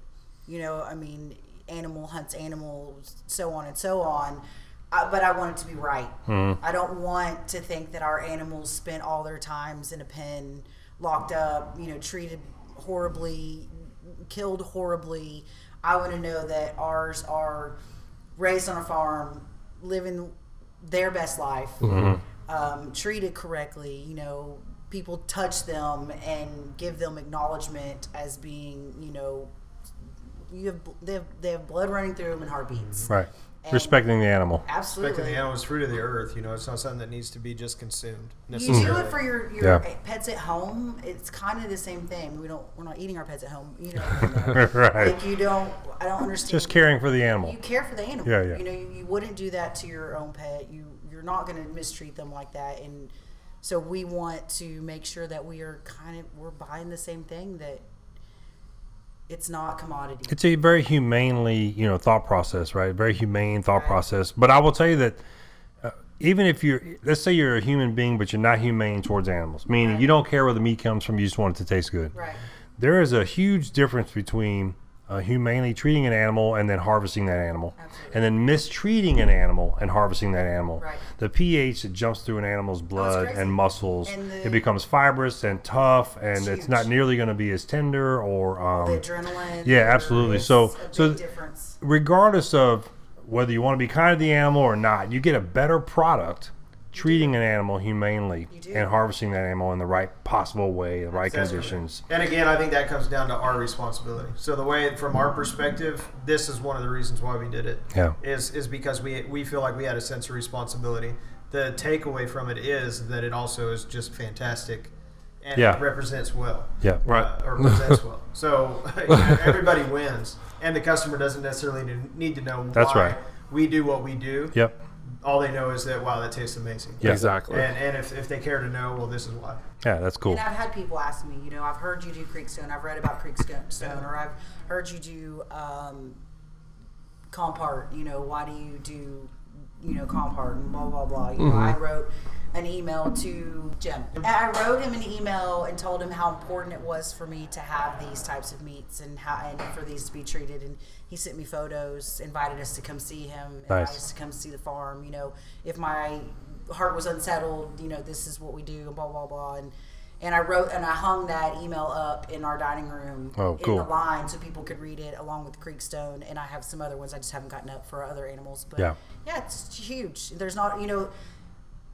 you know i mean animal hunts animals so on and so on uh, but I want it to be right. I don't want to think that our animals spent all their times in a pen, locked up, you know, treated horribly, killed horribly. I want to know that ours are raised on a farm, living their best life, um, treated correctly. You know, people touch them and give them acknowledgement as being, you know, you have they have, they have blood running through them and heartbeats. Right. And- Respecting the animal. Absolutely. Respecting the animal is fruit of the earth. You know, it's not something that needs to be just consumed. You do it for your, your Yeah. pets at home. It's kind of the same thing. We don't. We're not eating our pets at home. You know. right. like you don't. I don't understand. Just caring for the animal. You care for the animal. Yeah, yeah. You know, you, you wouldn't do that to your own pet. You you're not going to mistreat them like that. And so we want to make sure that we are kind of we're buying the same thing that it's not commodity. It's a very humanely, you know, thought process, right? Very humane thought Right. process. But I will tell you that uh, even if you're, let's say you're a human being, but you're not humane towards animals, meaning you don't care where the meat comes from, you just want it to taste good. right. There is a huge difference between uh, humanely treating an animal and then harvesting that animal, Absolutely. and then mistreating an animal and harvesting that animal. Right. The pH that jumps through an animal's blood crazy. and muscles, And the- it becomes fibrous and tough, and It's it's, not nearly going to be as tender or. Um, The adrenaline. yeah, absolutely. So- so- difference. regardless of whether you want to be kind to the animal or not, you get a better product treating an animal humanely and harvesting that animal in the right possible way, the right Definitely. conditions. And again, I think that comes down to our responsibility. So the way, from our perspective, this is one of the reasons why we did it. Yeah. Is is because we we feel like we had a sense of responsibility. The takeaway from it is that it also is just fantastic, and Yeah. it represents well. Yeah. Right. Uh, or presents well. So you know, everybody wins, and the customer doesn't necessarily need to know That's why right. we do what we do. Yep. All they know is that wow, that tastes amazing. Yeah. Exactly. And and if, if they care to know, well, this is why. Yeah, that's cool. And I've had people ask me, you know, I've heard you do Creekstone, I've read about Creekstone, or I've heard you do um, Compart. You know, why do you do, you know, Compart and blah blah blah. You know, I wrote an email to Jim. And I wrote him an email and told him how important it was for me to have these types of meats and how and for these to be treated. And he sent me photos, invited us to come see him, invited Nice. us to come see the farm. You know, if my heart was unsettled, you know, this is what we do, and blah blah blah. And and I wrote and I hung that email up in our dining room Oh, in cool. the line so people could read it along with Creekstone. And I have some other ones I just haven't gotten up for other animals. But Yeah. yeah, it's huge. There's not, you know,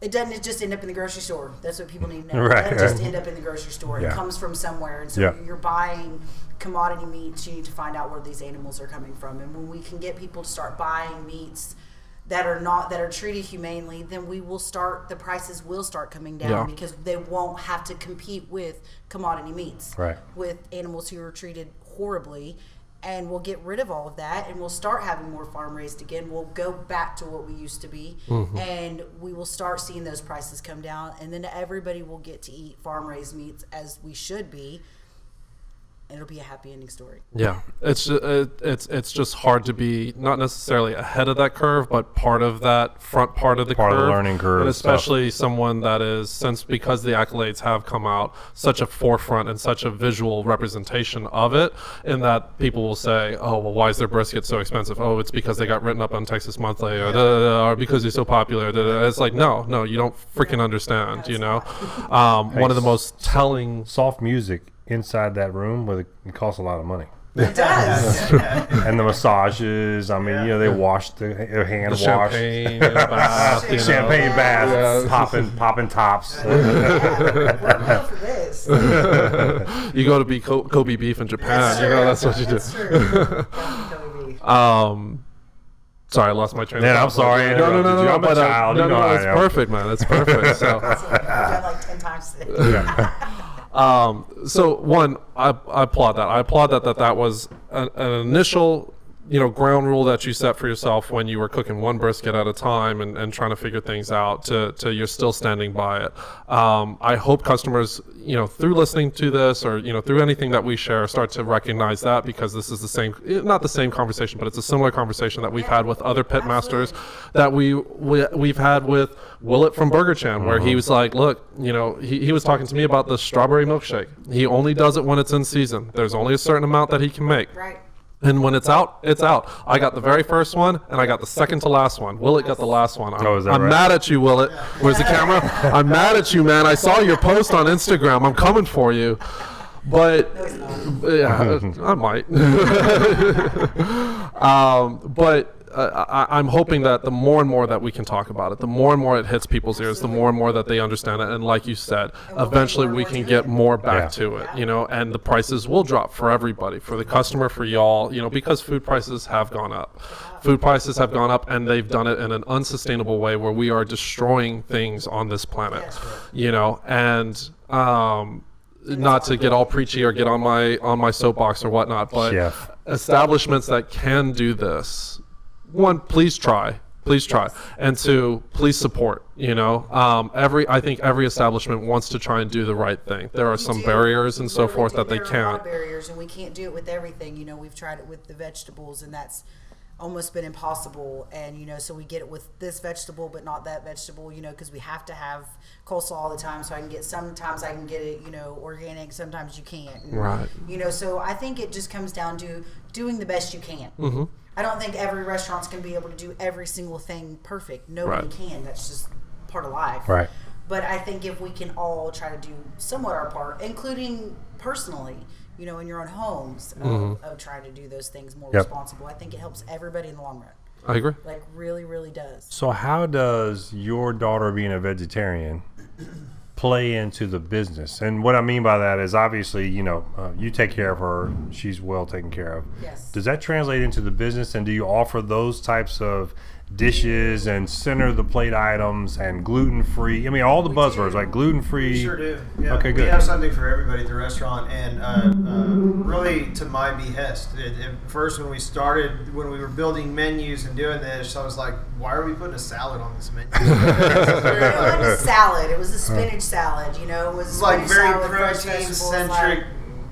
it doesn't just end up in the grocery store. That's what people need to know. Right, It doesn't just end up in the grocery store. Yeah. It comes from somewhere. And so Yeah. you're buying commodity meats. You need to find out where these animals are coming from. And when we can get people to start buying meats that are not that are treated humanely, then we will start the prices will start coming down Yeah. because they won't have to compete with commodity meats Right. with animals who are treated horribly and we'll get rid of all of that and we'll start having more farm raised again. We'll go back to what we used to be mm-hmm. and we will start seeing those prices come down and then everybody will get to eat farm raised meats as we should be it'll be a happy ending story Yeah, it's ju- it, it's it's just hard to be not necessarily ahead of that curve, but part of that front part of the Part of the learning curve and stuff. especially someone that is since because the accolades have come out such a forefront and such a visual representation of it, in that people will say, "Oh, well, why is their brisket so expensive? Oh, it's because they got written up on Texas Monthly, or, da, da, da, or because they're so popular." Da, da, da." It's like, no, no, you don't freaking understand. You know, um, one of the most telling Soft music inside that room, where it costs a lot of money. it does And the massages, I mean, you know, they wash the their hand the wash. champagne, the bath, The you know. champagne bath, Yeah. popping, popping tops. we're built for this you go to be Kobe beef in Japan. You know, that's what you do. That's true. Kobe beef. Um, sorry, I lost my train. of Man, I'm thought. sorry No, no, no, no, no. I'm a but, uh, child. no, You no, know no, I it's perfect, man. It's perfect. so, like 10 times today. Um, so one, I, I applaud that. I applaud that that that was an, an initial, you know, ground rule that you set for yourself when you were cooking one brisket at a time and, and trying to figure things out. To, to you're still standing by it. Um, I hope customers, you know, through listening to this or you know through anything that we share, start to recognize that because this is the same, not the same conversation, but it's a similar conversation that we've had with other pit masters that we, we we've had with Willet from Burger Chan, where he was like, look, you know, he, he was talking to me about the strawberry milkshake. He only does it when it's in season. There's only a certain amount that he can make. Right. And when it's out, it's out. I got the very first one, and I got the second to last one. Willet got the last one. I'm, Oh, is that I'm right? mad at you, Willet. Where's the camera? I'm mad at you, man. I saw your post on Instagram. I'm coming for you. But yeah, I might. um, but uh, I, I'm hoping that the more and more that we can talk about it, the more and more it hits people's ears, the more and more that they understand it. And like you said, eventually we can get more back Yeah. to it, you know, and the prices will drop for everybody, for the customer, for y'all, you know, because food prices have gone up. Food prices have gone up, and they've done it in an unsustainable way where we are destroying things on this planet, you know, and um, not to get all preachy or get on my on my soapbox or whatnot, but Chef. establishments that can do this, one, please try. Please try, and two, please support. You know, um, every I think every establishment wants to try and do the right thing. There are some barriers and so forth that they there Are a lot can't. barriers, and we can't do it with everything. You know, we've tried it with the vegetables, and that's almost been impossible. And you know, so we get it with this vegetable, but not that vegetable. You know, because we have to have coleslaw all the time. So I can get sometimes I can get it, you know, organic. Sometimes you can't. And, Right. You know, so I think it just comes down to doing the best you can. Mm-hmm. I don't think every restaurant's going to be able to do every single thing perfect. Nobody Right. can. That's just part of life. Right. But I think if we can all try to do somewhat our part, including personally, you know, in your own homes, of, Mm-hmm. of trying to do those things more Yep. responsible, I think it helps everybody in the long run. I agree. Like, really, really does. So how does your daughter being a vegetarian play into the business? And what I mean by that is obviously, you know, uh, you take care of her; she's well taken care of. Yes. Does that translate into the business? And do you offer those types of dishes and center of the plate items and gluten free? I mean, all the We buzzwords do. like gluten free. We sure do. Yeah. Okay, We have something for everybody at the restaurant, and uh, uh, really to my behest. At, at first, when we started, when we were building menus and doing this, I was like, "Why are we putting a salad on this menu?" It wasn't a salad. It was a spinach salad. You know, it was like very protein centric like-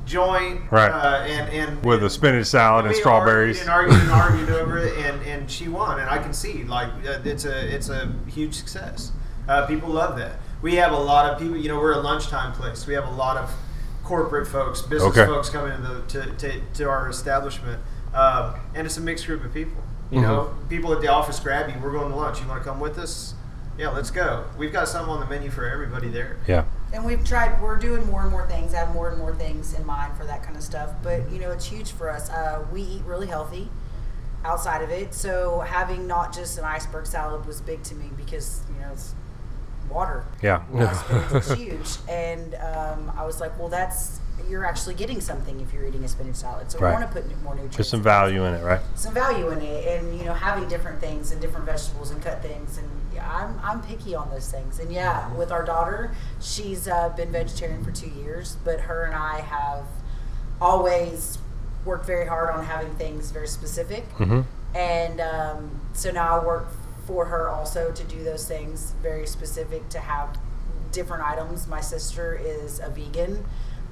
joint, Right. Uh, and and With a spinach salad and we strawberries. Argued and argued and argued over it, and, and she won. And I can see like uh, it's a it's a huge success. Uh, people love that. We have a lot of people. You know, we're a lunchtime place. We have a lot of corporate folks, business Okay. folks coming to, the, to, to to our establishment, um, and it's a mixed group of people. You know, people at the office grab you. We're going to lunch. You want to come with us? Yeah, let's go. We've got something on the menu for everybody there. Yeah. And we've tried. We're doing more and more things. I have more and more things in mind for that kind of stuff. But you know, it's huge for us. Uh, we eat really healthy. Outside of it, so having not just an iceberg salad was big to me because you know it's water. Yeah. Spinach is huge, and um, I was like, well, that's you're actually getting something if you're eating a spinach salad. So Right. we want to put more nutrients. There's some value in it, right? some value in it and you know having different things and different vegetables and cut things and yeah, I'm, I'm picky on those things and yeah with our daughter she's uh, been vegetarian for two years but her and I have always worked very hard on having things very specific Mm-hmm. and um, so now I work for her also to do those things very specific to have different items. My sister is a vegan,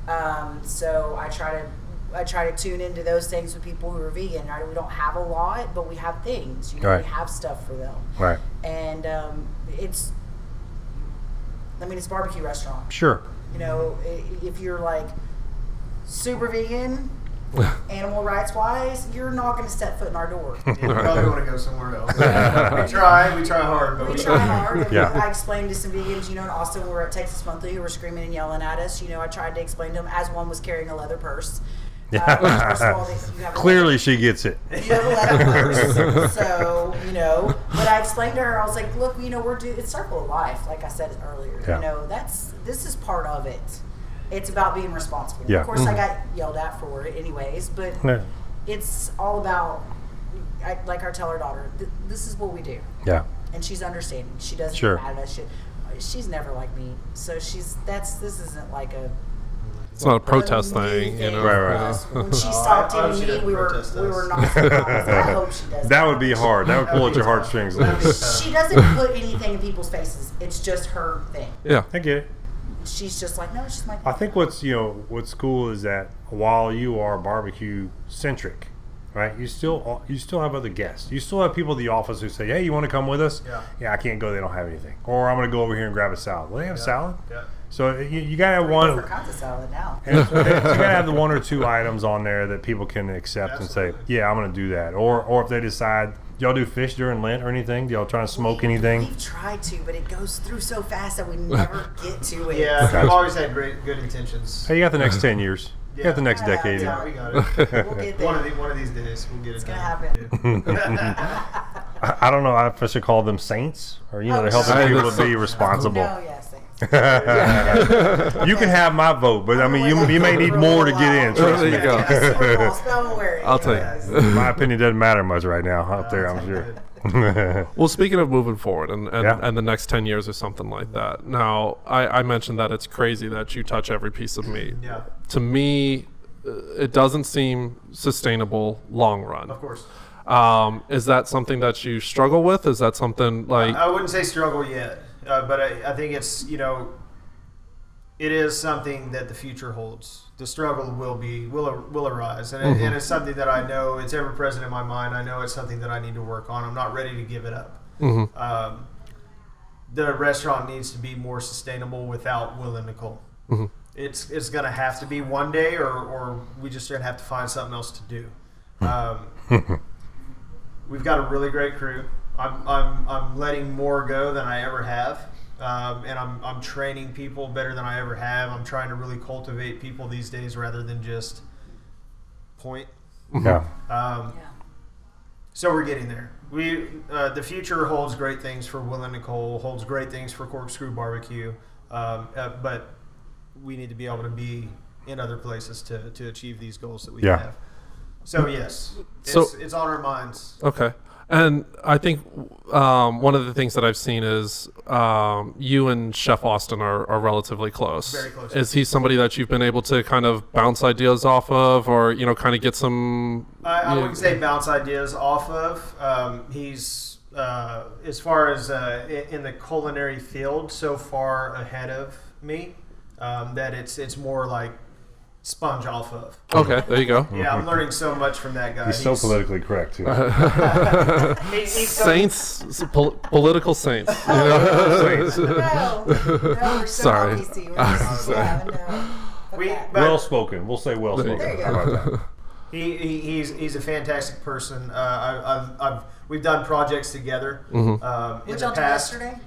um, so I try to I try to tune into those things with people who are vegan. Right? We don't have a lot, but we have things. You know, Right. we have stuff for them, Right. And um, it's. I mean, it's a barbecue restaurant. Sure. You know, if you're like super vegan, animal rights wise, you're not going to step foot in our door. Yeah, we probably want to go somewhere else. we try, we try hard, but we we, try hard. Yeah. I explained to some vegans, you know, in Austin, we were at Texas Monthly, who were screaming and yelling at us. You know, I tried to explain to them as one was carrying a leather purse. Uh, which, first of all, they- you have a Clearly, she gets it. you have a leather purse. so, you know, but I explained to her, I was like, look, you know, we're do it's circle of life, like I said earlier. Yeah. You know, that's this is part of it. It's about being responsible. Yeah. Of course, I got yelled at for it, anyways, but Yeah. it's all about. I, like I tell our daughter, th- this is what we do Yeah. and she's understanding. She doesn't Sure. get mad at us. She, she's never like me, so she's that's this isn't like a It's not a protest a thing, you know. Right, right. yeah. When she stopped I- I hope hitting she me, doesn't we were we were not. I hope she does. That would be hard. That would pull at your heartstrings. a tough. little bit. She doesn't put anything in people's faces. It's just her thing. Yeah. I get it. She's just like, no, she's my. I think what's you know what's cool is that while you are barbecue centric, right? You still you still have other guests. You still have people at the office who say, "Hey, you want to come with us?" Yeah. Yeah, I can't go. They don't have anything. Or I'm going to go over here and grab a salad. Well, they have Yeah. salad. Yeah. So you, you got to have one. Different kinds salad now. And so you got to have the one or two items on there that people can accept and say, "Yeah, I'm going to do that." Or, or if they decide, y'all do fish during Lent or anything? Do y'all try to smoke We- anything? We've tried to, but it goes through so fast that we never get to it. Yeah, Okay. we've always had great, good intentions. Hey, you got the next ten years. You got the next Yeah. decade. Yeah, we got it. We'll get there. one of the, one of these days, we'll get It's it It's gonna done. happen. I, I don't know I should call them saints or you know Oh, they're helping people to be responsible. Oh, no, yes. Thanks. you can have my vote, but I mean you, you may need more to get in. Trust There me. you go. Yes, we're all spell aware. I'll take Yes. My opinion doesn't matter much right now up there. I'm sure. Well, speaking of moving forward and, and, Yeah. and the next 10 years or something like that. Now, I, I mentioned that it's crazy that you touch every piece of meat. Yeah, To me, uh, it doesn't seem sustainable long run. of course. Um, is that something that you struggle with? Is that something like. I wouldn't say struggle yet, uh, but I, I think it's you know, it is something that the future holds. The struggle will be will will arise, and, it, and it's something that I know it's ever present in my mind. I know it's something that I need to work on. I'm not ready to give it up. Mhm. Um, the restaurant needs to be more sustainable without Will and Nicole. Mhm. It's it's gonna have to be one day, or or we just gonna have to find something else to do. Um, we've got a really great crew. I'm, I'm, I'm letting more go than I ever have. Um, and I'm, I'm training people better than I ever have. I'm trying to really cultivate people these days rather than just point. yeah. Um, Yeah. so we're getting there. We uh, the future holds great things for Will and Nicole, holds great things for Corkscrew Barbecue, um, uh, but we need to be able to be in other places to, to achieve these goals that we Yeah. have. So yes, it's, So- it's on our minds. Okay. And I think um, one of the things that I've seen is um, you and Chef Austin are, are relatively close. Very close. Is he somebody that you've been able to kind of bounce ideas off of, or you know, kind of get some? I, I wouldn't say bounce ideas off of. Um, he's uh, as far as uh, in the culinary field so far ahead of me um, that it's it's more like sponge off of. Okay, there you go. Yeah, I'm learning so much from that guy. He's so politically correct too. he- he's Saints, pol- political saints. You know? No, no, so Sorry. PC. Yeah, no. We- Okay. but- well spoken. We'll say well There you spoken. go. How about that? He, he, he's he's a fantastic person. Uh, I, I've, I've we've done projects together Mm-hmm. um, in What the past. yesterday?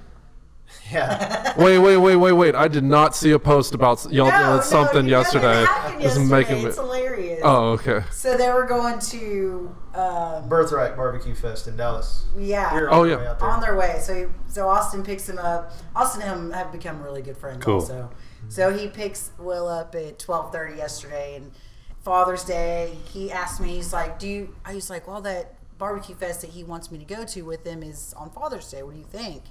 Yeah, wait, wait, wait, wait, wait! I did not see a post about y'all No, doing something no, yesterday. It happened It's yesterday. making me. Hilarious. Oh, okay. So they were going to, um, Birthright Barbecue Fest in Dallas. yeah, You're Oh, yeah. there. on their way. So he, so Austin picks him up. Austin and him have become really good friends Cool. also. So he picks Will up at twelve thirty yesterday, and Father's Day. He asked me, he's like, "Do you?" I was like, "Well, that barbecue fest that he wants me to go to with him is on Father's Day. What do you think?"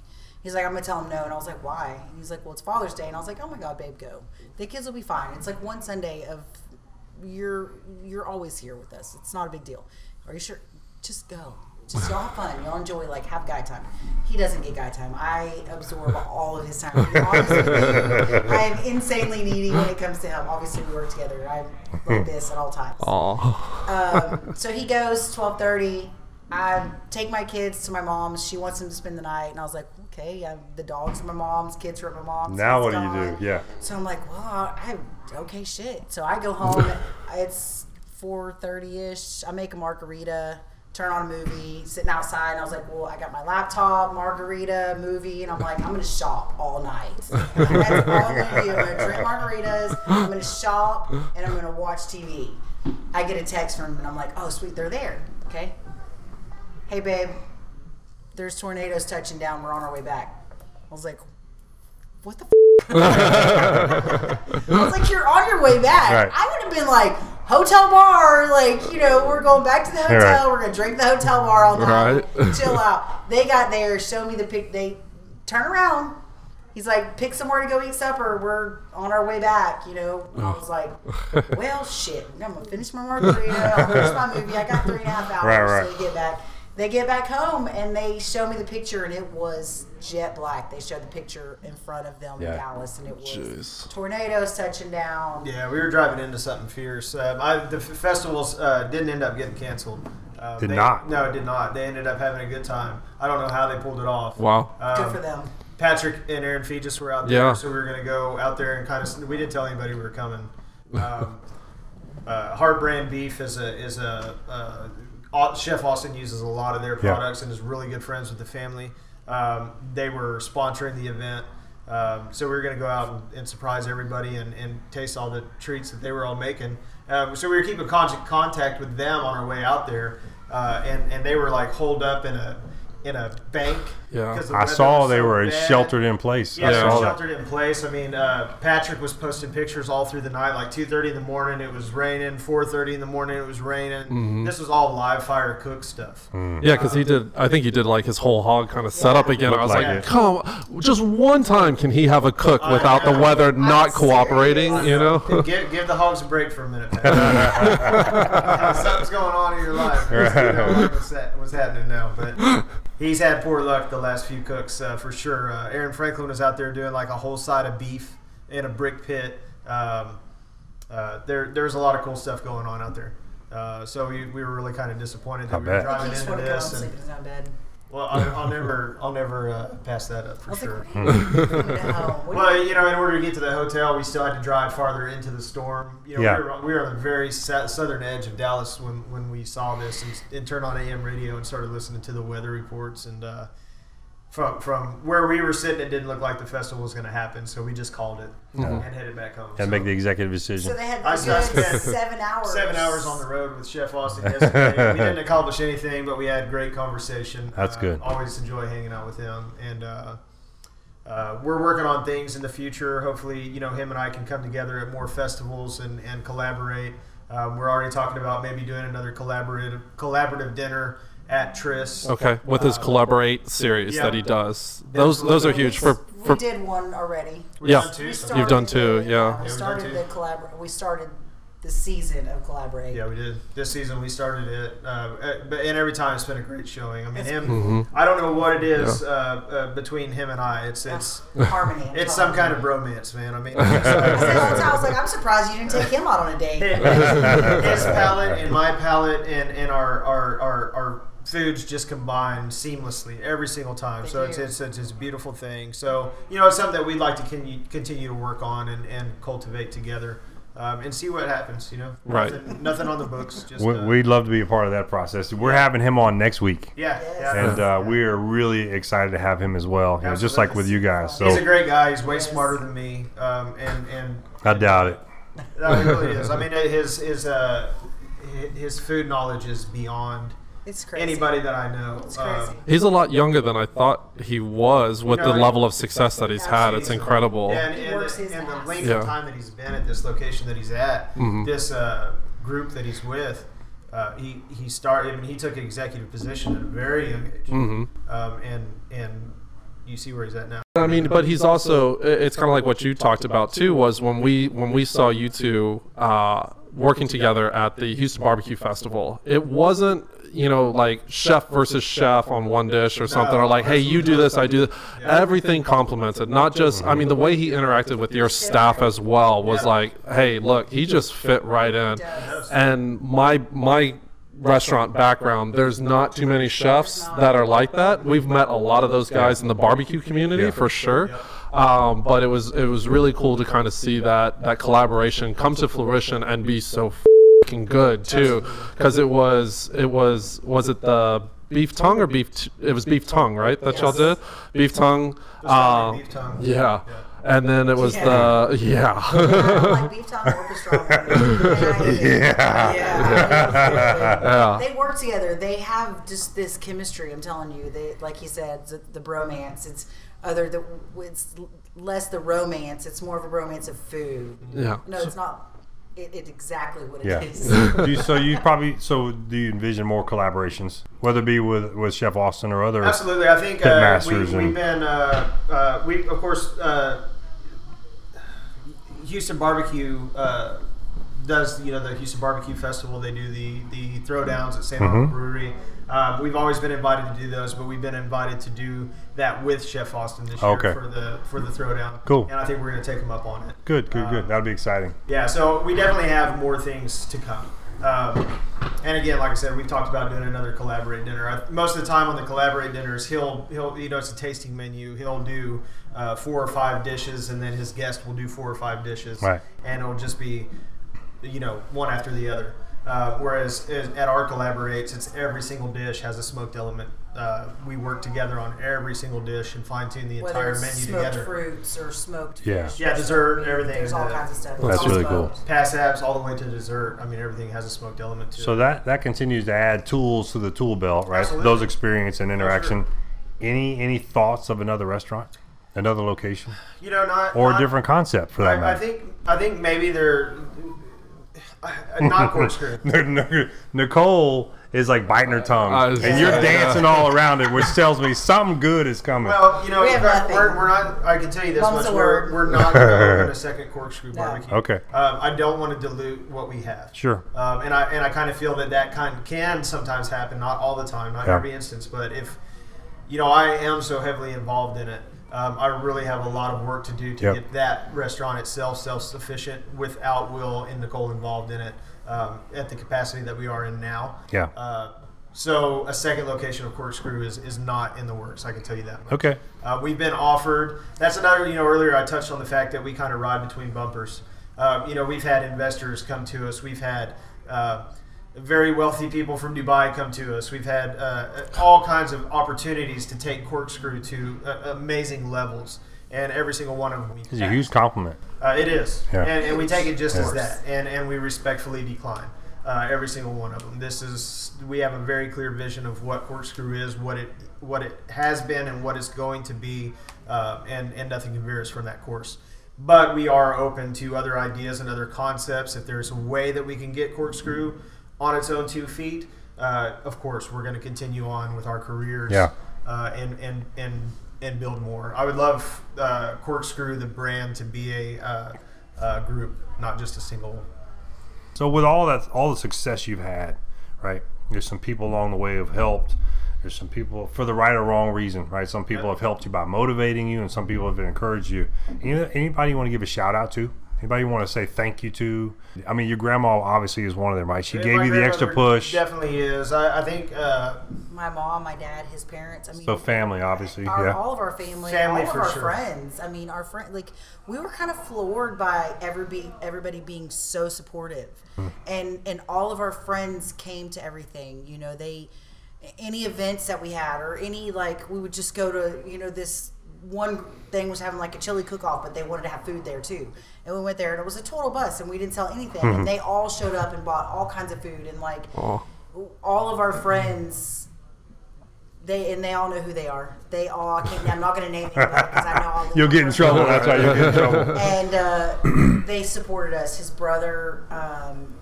He's like, "I'm gonna tell him no," and I was like, "Why?" And he's like, "Well, it's Father's Day," and I was like, "Oh my God, babe, go. The kids will be fine. It's like one Sunday of you're you're always here with us. It's not a big deal. Are you sure? Just go. Just y'all have fun. Y'all enjoy. Like have guy time. He doesn't get guy time. I absorb all of his time. I am insanely needy when it comes to him. Obviously, we work together. I'm like this at all times. Aw. Um, so he goes twelve thirty. I take my kids to my mom's. She wants them to spend the night, and I was like, okay. I, the dogs are my mom's. Kids are at my mom's. Now what do you do? Yeah. So I'm like, well, I okay, shit. So I go home. it's four thirty ish. I make a margarita, turn on a movie, sitting outside. And I was like, well, I got my laptop, margarita, movie, and I'm like, I'm gonna shop all night. That's all I'm gonna do. I'm gonna drink margaritas. I'm gonna shop, and I'm gonna watch TV. I get a text from and I'm like, oh, sweet, they're there. Okay. Hey, babe. There's tornadoes touching down. We're on our way back. I was like, what the I was like, you're on your way back. Right. I would have been like, hotel bar, like, you know, we're going back to the hotel. Right. We're going to drink the hotel bar all night. Right. Chill out. They got there, show me the pic. They turn around. He's like, pick somewhere to go eat supper. We're on our way back, you know. I was like, well, shit. I'm going to finish my margarita. I'll finish my movie. I got three and a half hours Right, you get back. They get back home and they show me the picture, and it was jet black. They showed the picture in front of them Yeah. in Dallas, and it was Jeez. tornadoes touching down. Yeah, we were driving into something fierce. Um, I, the festivals uh, didn't end up getting canceled. Um, Did they- not? No, it did not. They ended up having a good time. I don't know how they pulled it off. Wow. Good Um, for them. Patrick and Erin Feges were out there, Yeah. so we were going to go out there and kind of. We didn't tell anybody we were coming. Um, uh, Heart Brand Beef is a is a uh, Au- Chef Austin uses a lot of their Yeah. products and is really good friends with the family. Um, they were sponsoring the event. Um, so we were going to go out and, and surprise everybody and, and taste all the treats that they were all making. Um, so we were keeping con- contact with them on our way out there, uh, and and they were like holed up in a in a bank. Yeah. 'cause the I saw they so were bad. sheltered in place. Yeah, I they saw were that. sheltered in place. I mean, uh, Patrick was posting pictures all through the night, like 2:30 in the morning. It was raining. 4:30 in the morning. It was raining. Mm-hmm. This was all live fire cook stuff. Yeah, because he did. I think he did like his whole hog kind of setup again. I was like, like come, just one time can he have a cook without the weather not cooperating? You know? give, give the hogs a break for a minute. Something's going on in your life. You know what's, that, what's happening now? But he's had poor luck the last few cooks uh, for sure. Uh, Aaron Franklin was out there doing like a whole side of beef in a brick pit. Um, uh, there, there's a lot of cool stuff going on out there. Uh, so we, we were really kind of disappointed that I we were bet. He driving just into want to go home this. sleep And, in his own bed. well, I'll, I'll never, I'll never uh, pass that up for sure. like, what are you doing at home? What are Well, you know, in order to get to the hotel, we still had to drive farther into the storm. You know, Yeah. we, were, we were on the very southern edge of Dallas when, when we saw this and, and turned on AM radio and started listening to the weather reports. And uh, from from where we were sitting, it didn't look like the festival was going to happen, so we just called it and headed back home. and So make the executive decision. So decision. they had I a saw- good seven hours. Seven hours on the road with Chef Austin yesterday. we didn't accomplish anything, but we had great conversation. That's Uh, good. Always enjoy hanging out with him, and uh, uh, we're working on things in the future. Hopefully, you know, him and I can come together at more festivals and, and collaborate. Um, we're already talking about maybe doing another collaborative collaborative dinner at Tris. Okay, with his Uh, collaborate series yeah. that he does. Those those are huge for We did one already. We've Yeah. done two, We so- started done two, the, yeah. uh, we started done the two. collabor- We started the season of collaborate. Yeah, we did. This season we started it, uh, uh, but and every time it's been a great showing. I mean, It's him. Mm-hmm. I don't know what it is uh, uh, between him and I. It's it's Harmony. It's some kind of bromance, man. I mean, I said all I was like, I'm surprised you didn't take him out on a date. his palate and my palate and, and our, our, our, our foods just combine seamlessly every single time. They so it's, do. it's, it's, it's a beautiful thing. So, you know, it's something that we'd like to continue, continue to work on and, and cultivate together um, and see what happens, you know. Right. Nothing, nothing on the books. Just, We- uh, We'd love to be a part of that process. We're having him on next week. yeah, yeah. And uh, we are really excited to have him as well, you know, just like with you guys. He's a great guy. He's way Yes. smarter than me. Um, and, and I doubt it. No, he really is. I mean, his, his, uh, his food knowledge is beyond It's crazy. anybody that I know. It's Uh. He's a lot younger than I thought he was with You know, the level of success that he's had. It's Absolutely. incredible. and, He and, works the, and the length Yeah. of time that he's been at this location that he's at, Mhm. this uh, group that he's with, uh, he he started. I mean, he took an executive position at a very young age, hmm um, and and you see where he's at now. I mean, but he's also. It's kind of like what you talked about too. Was when we when we saw you two uh, working together at the Houston Barbecue Festival. It wasn't you know like chef versus chef on one dish or something, or like, hey, you do this, I do. This. Everything complemented, not just. I mean, the way he interacted with your staff as well was like, hey, look, he just fit right in. And my my restaurant background, there's not too many chefs that are like that. We've met a lot of those guys in the barbecue community Yeah. for sure. Um, but it was it was really cool to kind of see that that collaboration come to fruition and be so fucking good too, because it was it was was it the beef tongue or beef t- it was beef tongue right that y'all did beef tongue. Uh, beef yeah. And then it was Yeah. the yeah. like beef tongue or pastrami. Yeah. Yeah. Yeah. They work together. They have just this chemistry. I'm telling you. They, like you said, the, the bromance. It's other. The, it's less the romance. It's more of a romance of food. Yeah. No, it's not. It, it's exactly what it Yeah. is. you, so you probably so do you envision more collaborations, whether it be with with Chef Austin or other? Absolutely, I think uh, we, we've been uh, uh, we of course uh, Houston Barbecue uh, does you know the Houston Barbecue Festival. They do the the throwdowns at St. Arnold Mhm. Brewery. Um, we've always been invited to do those, but we've been invited to do that with Chef Austin this year Okay. for the for the throwdown. Cool. And I think we're going to take him up on it. Good, good, Uh, good. That'll be exciting. Yeah, so we definitely have more things to come. Um, and again, like I said, we've talked about doing another collaborate dinner. I, most of the time on the collaborate dinners, he'll he'll you know it's a tasting menu. He'll do uh, four or five dishes, and then his guest will do four or five dishes, Right. and it'll just be you know one after the other. Uh, whereas is- at our collaborates, it's every single dish has a smoked element. Uh, we work together on every single dish and fine tune the Whether entire it's menu smoked together. fruits or smoked Yeah. fish. Yeah, dessert, smoked meat, everything There's all a- kinds of stuff. That's It's all really cool. Pass apps all the way to dessert. I mean, everything has a smoked element to So it. that that continues to add tools to the tool belt, right? Absolutely. Those experience and interaction. Any any thoughts of another restaurant, another location, You know, not or not, a different concept for that I, I matter? think I think maybe they're not corkscrew. Nicole is like biting her tongue, I was and you're saying, dancing all around it, which tells me something good is coming. Well, you know, We have we're, we're, we're not. I can tell you this Mum's much: we're, we're not going to open a second corkscrew No. barbecue. okay, Um, I don't want to dilute what we have. sure. Um, and I and I kind of feel that that kind can sometimes happen, not all the time, not Yeah. every instance, but if you know I am so heavily involved in it, um, I really have a lot of work to do to Yep. get that restaurant itself self sufficient without Will and Nicole involved in it um, at the capacity that we are in now. Yeah. Uh, so a second location of Corkscrew is, is not in the works. I can tell you that. Much. Okay. Uh, we've been offered. That's another. You know, earlier I touched on the fact that we kind of ride between bumpers. Uh, you know, we've had investors come to us. We've had uh, very wealthy people from Dubai come to us. We've had uh, all kinds of opportunities to take Corkscrew to uh, amazing levels, and every single one of them. we It's a huge compliment. Uh, it is, Yeah. and, and we take it just as that, and, and we respectfully decline uh, every single one of them. This is we have a very clear vision of what corkscrew is, what it what it has been, and what it's going to be, uh, and and nothing can veer us from that course. But we are open to other ideas and other concepts. If there's a way that we can get corkscrew on its own two feet, uh, of course we're going to continue on with our careers Yeah. uh, and and and and build more. I would love uh, Corkscrew, the brand, to be a uh, uh, group, not just a single. So with all that, all the success you've had, right? There's some people along the way who've helped. There's some people for the right or wrong reason, right? Some people have helped you by motivating you, and some people have encouraged you. Any- Anybody you want to give a shout out to? Anybody you want to say thank you to? I mean, your grandma obviously is one of them, right? She gave you the extra push. Definitely is. I, I think uh, My mom, my dad, his parents. I mean, So family, obviously, our, yeah. all of our family, Family all of our sure. friends. I mean, our friend, like we were kind of floored by everybody, everybody being so supportive, Hmm. and and all of our friends came to everything. You know, they any events that we had, or any like we would just go to. You know, this one thing was having like a chili cook off, but they wanted to have food there too. And we went there, and it was a total bust, and we didn't sell anything. Hmm. And they all showed up and bought all kinds of food, and like Oh. all of our friends they and they all know who they are. They all. Can't, I'm not going to name anybody because I know all. the You'll get in trouble. That's why you'll get in trouble. And uh, they supported us. His brother, um,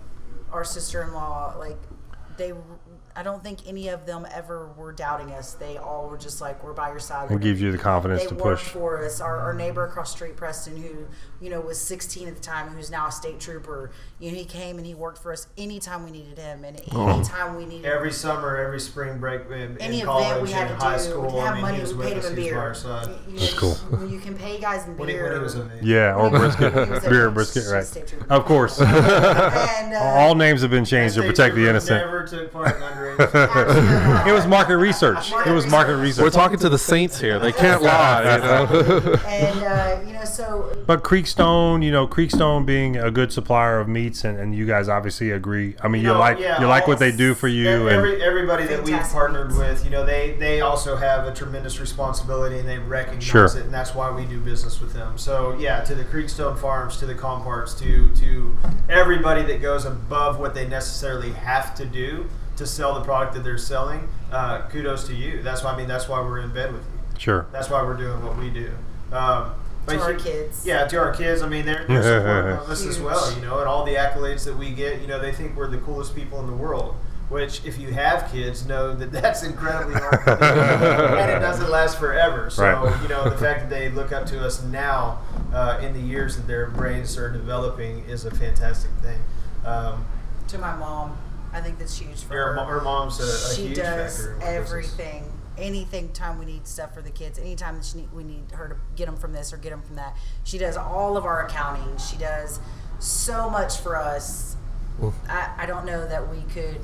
our sister-in-law, like they. I don't think any of them ever were doubting us. They all were just like, "We're by your side." It We're gives you the confidence they to worked push. for us. Our, our neighbor across the street, Preston, who you know was 16 at the time, who's now a state trooper. You know, he came and he worked for us anytime we needed him, and Oh. anytime we needed every summer, every spring break in, any in event we had and to high do, school. we didn't have I mean, money, he was we with paid us. him a He was by beer. our side. You That's cool. when You can pay guys in When he, beer. when was. Yeah, or brisket, He was a- beer, brisket, right? state. Of course. and, uh, All names have been changed to protect the innocent. Never took part in underage. It was market research. It was market research. We're talking to the Saints here. They can't lie. You know? and uh, you know, so But Creekstone, you know, Creekstone being a good supplier of meats, and, and you guys obviously agree. I mean, you, know, like yeah, you like what they do for you, and Every, everybody that we've partnered meats. with, you know, they they also have a tremendous responsibility and they recognize Sure. it, and that's why we do business with them. So yeah, to the Creekstone Farms, to the Comparts, to to everybody that goes above what they necessarily have to do to sell the product that they're selling. Uh, kudos to you. That's why I mean that's why we're in bed with you. sure. That's why we're doing what we do. Um, but to our you- kids. yeah, to our kids. I mean, they're, they're supportive of us as well, you know, and all the accolades that we get. You know, they think we're the coolest people in the world. Which, if you have kids, know that that's incredibly hard do, and it doesn't last forever. So, Right. you know, the fact that they look up to us now, uh, in the years that their brains are developing, is a fantastic thing. Um, to my mom. I think that's huge for Her, her. mo- her mom's a, a she huge does factor. in my business. everything. Anything time we need stuff for the kids, anytime that she need, we need her to get them from this or get them from that, she does all of our accounting. She does so much for us. I, I don't know that we could.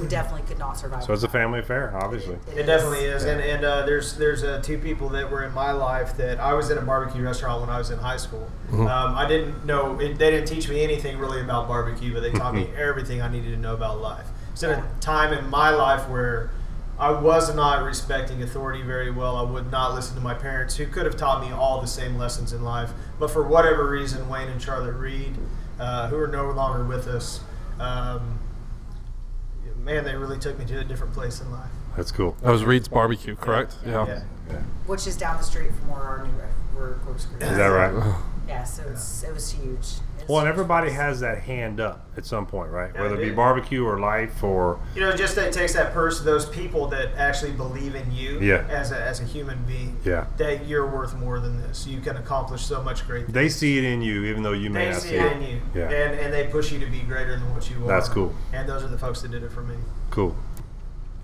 We definitely could not survive. So it's a family affair, obviously. It definitely is, and and uh, there's there's uh, two people that were in my life that I was in a barbecue restaurant when I was in high school. Um, I didn't know it, they didn't teach me anything really about barbecue, but they taught me everything I needed to know about life. It's at a time in my life where I was not respecting authority very well. I would not listen to my parents, who could have taught me all the same lessons in life, but for whatever reason, Wayne and Charlotte Reed, uh, who are no longer with us. Um, Man, they really took me to a different place in life. That's cool. That was Reed's Barbecue, correct? Yeah. Yeah. which is down the street from where our new where corkscrew. Is that right? Yeah, so it's, it was huge. It's Well, and everybody has that hand up at some point, right? Yeah, Whether it be barbecue or life or You know, just that it takes that person, those people that actually believe in you Yeah. as, a, as a human being. Yeah. That you're worth more than this. You can accomplish so much great things. they see it in you, even though you may They not see see it it. in you. Yeah. And, and they push you to be greater than what you are. That's cool. And those are the folks that did it for me. Cool.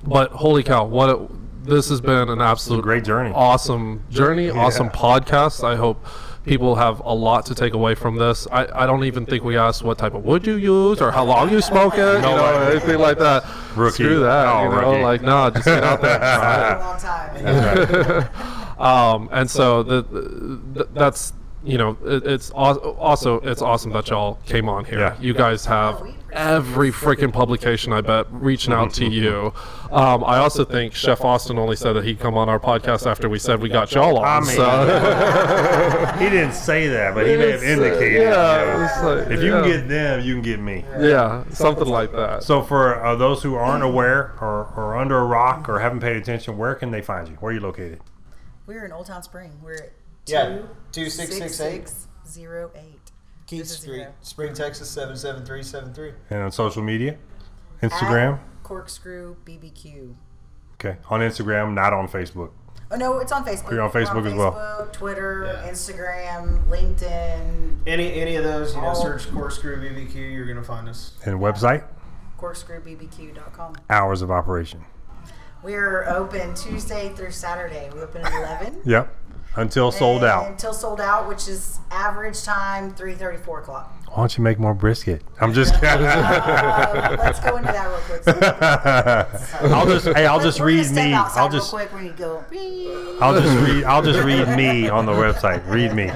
But holy cow, what a, this has been an absolute great journey. awesome journey, awesome podcast. I hope people have a lot to take away from this. I, I don't even think we asked what type of wood you use or how long you smoke it, you know, way. anything like that. Rookie. Screw that, Oh, you know, rookie. like no, just get out there. It's try it. been a long time. um, and so the, the, that's you know it, it's al- also it's awesome that y'all came on here. Yeah. You guys have we appreciate every freaking publication I bet reaching out to you. Um, I also think Chef Austin only said that he'd come on our podcast after we said we got y'all on. I mean, so he didn't say that, but he may have It's, uh, indicated. yeah, you know. like- if you yeah. can get them, you can get me. yeah, something like that. So for uh, those who aren't aware or, or under a rock or haven't paid attention, where can they find you? Where are you located? We're in Old Town Spring. We're at Yeah, two 2668. six zero eight. Keith This is Street, zero. Spring, Texas, 77373. And on social media? Instagram? At Corkscrew BBQ. Okay. On Instagram, not on Facebook. Oh no, it's on Facebook. You're on We're Facebook as well. Facebook, Twitter, Yeah. Instagram, LinkedIn, Any any of those, you know, All- search Corkscrew BBQ, you're going to find us. And website? corkscrewbbq.com. Hours of operation. We're open Tuesday through Saturday. We open at 11. Yep. Until sold out. Until sold out, which is average time three thirty, four o'clock. Why don't you make more brisket? I'm just kidding. Uh, let's go into that real quick. So, I'll just hey, I'll just read me. I'll real just quick when you go. I'll just read I'll just read me on the website. Read me.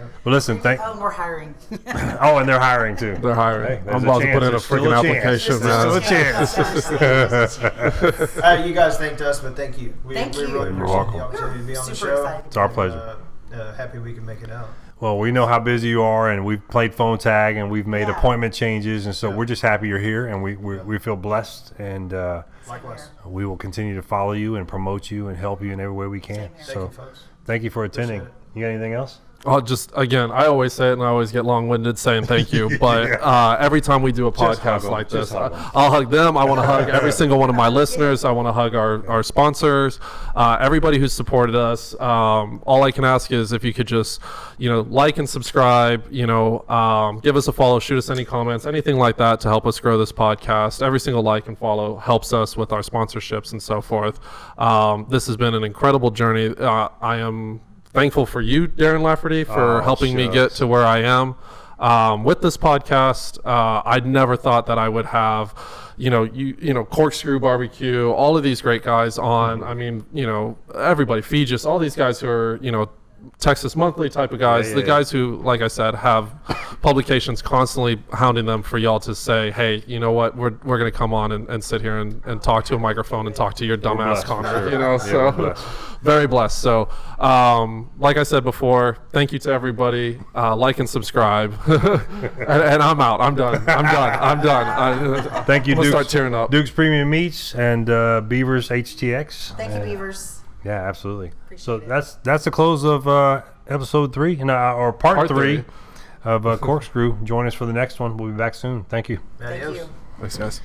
Hey, there we go. Well, listen, thank. Oh, we're hiring. Oh, and they're hiring too. They're hiring. Hey, I'm about to put in a chance. There's still freaking a chance. application, There's man. still a chance. Uh, you guys thanked us, but thank you. We, Thank we you. really You're welcome. the opportunity to be on the Super show. excited. It's our pleasure. Uh, uh, happy we can make it out. Well, we know how busy you are, and we've played phone tag, and we've made Yeah. appointment changes, and so we're just happy you're here, and we we, we feel blessed, and uh, Likewise. we will continue to follow you and promote you and help you in every way we can. Same here. Thank So you, folks. thank you for attending. You got anything else? Oh, just again, I always say it, and I always get long-winded saying thank you. But uh, every time we do a podcast like this, hug I, 'em. I'll hug them. I want to hug every single one of my listeners. I want to hug our, our sponsors, uh, everybody who's supported us. Um, all I can ask is if you could just, you know, like and subscribe. You know, um, give us a follow, shoot us any comments, anything like that to help us grow this podcast. Every single like and follow helps us with our sponsorships and so forth. Um, this has been an incredible journey. Uh, I am thankful for you, Darren Lafferty, for Oh, helping me get to where I am. Um, with this podcast, uh, I'd never thought that I would have, you know, you you know, corkscrew barbecue, all of these great guys on. I mean, you know, everybody, Feges, all these guys who are, you know, Texas Monthly type of guys, Yeah, the yeah, guys who, like I said, have publications constantly hounding them for y'all to say, hey, you know what, we're, we're going to come on and, and sit here and, and talk to a microphone and talk to your dumbass Connor, sure. you know, so we're blessed. very blessed. So, um, like I said before, thank you to everybody. Uh, like and subscribe. and, and I'm out. I'm done. I'm done. I'm done. I, Thank you, I'm gonna Dukes. start tearing up. Duke's Premium Meats and uh, Beavers HTX. Thank you, Uh, Beavers. Yeah, absolutely. so it. that's that's the close of uh, episode three, and uh, or part, Part three, three. of uh, Corkscrew. Join us for the next one. We'll be back soon. Thank you. Thank Adios. you. Thanks, guys.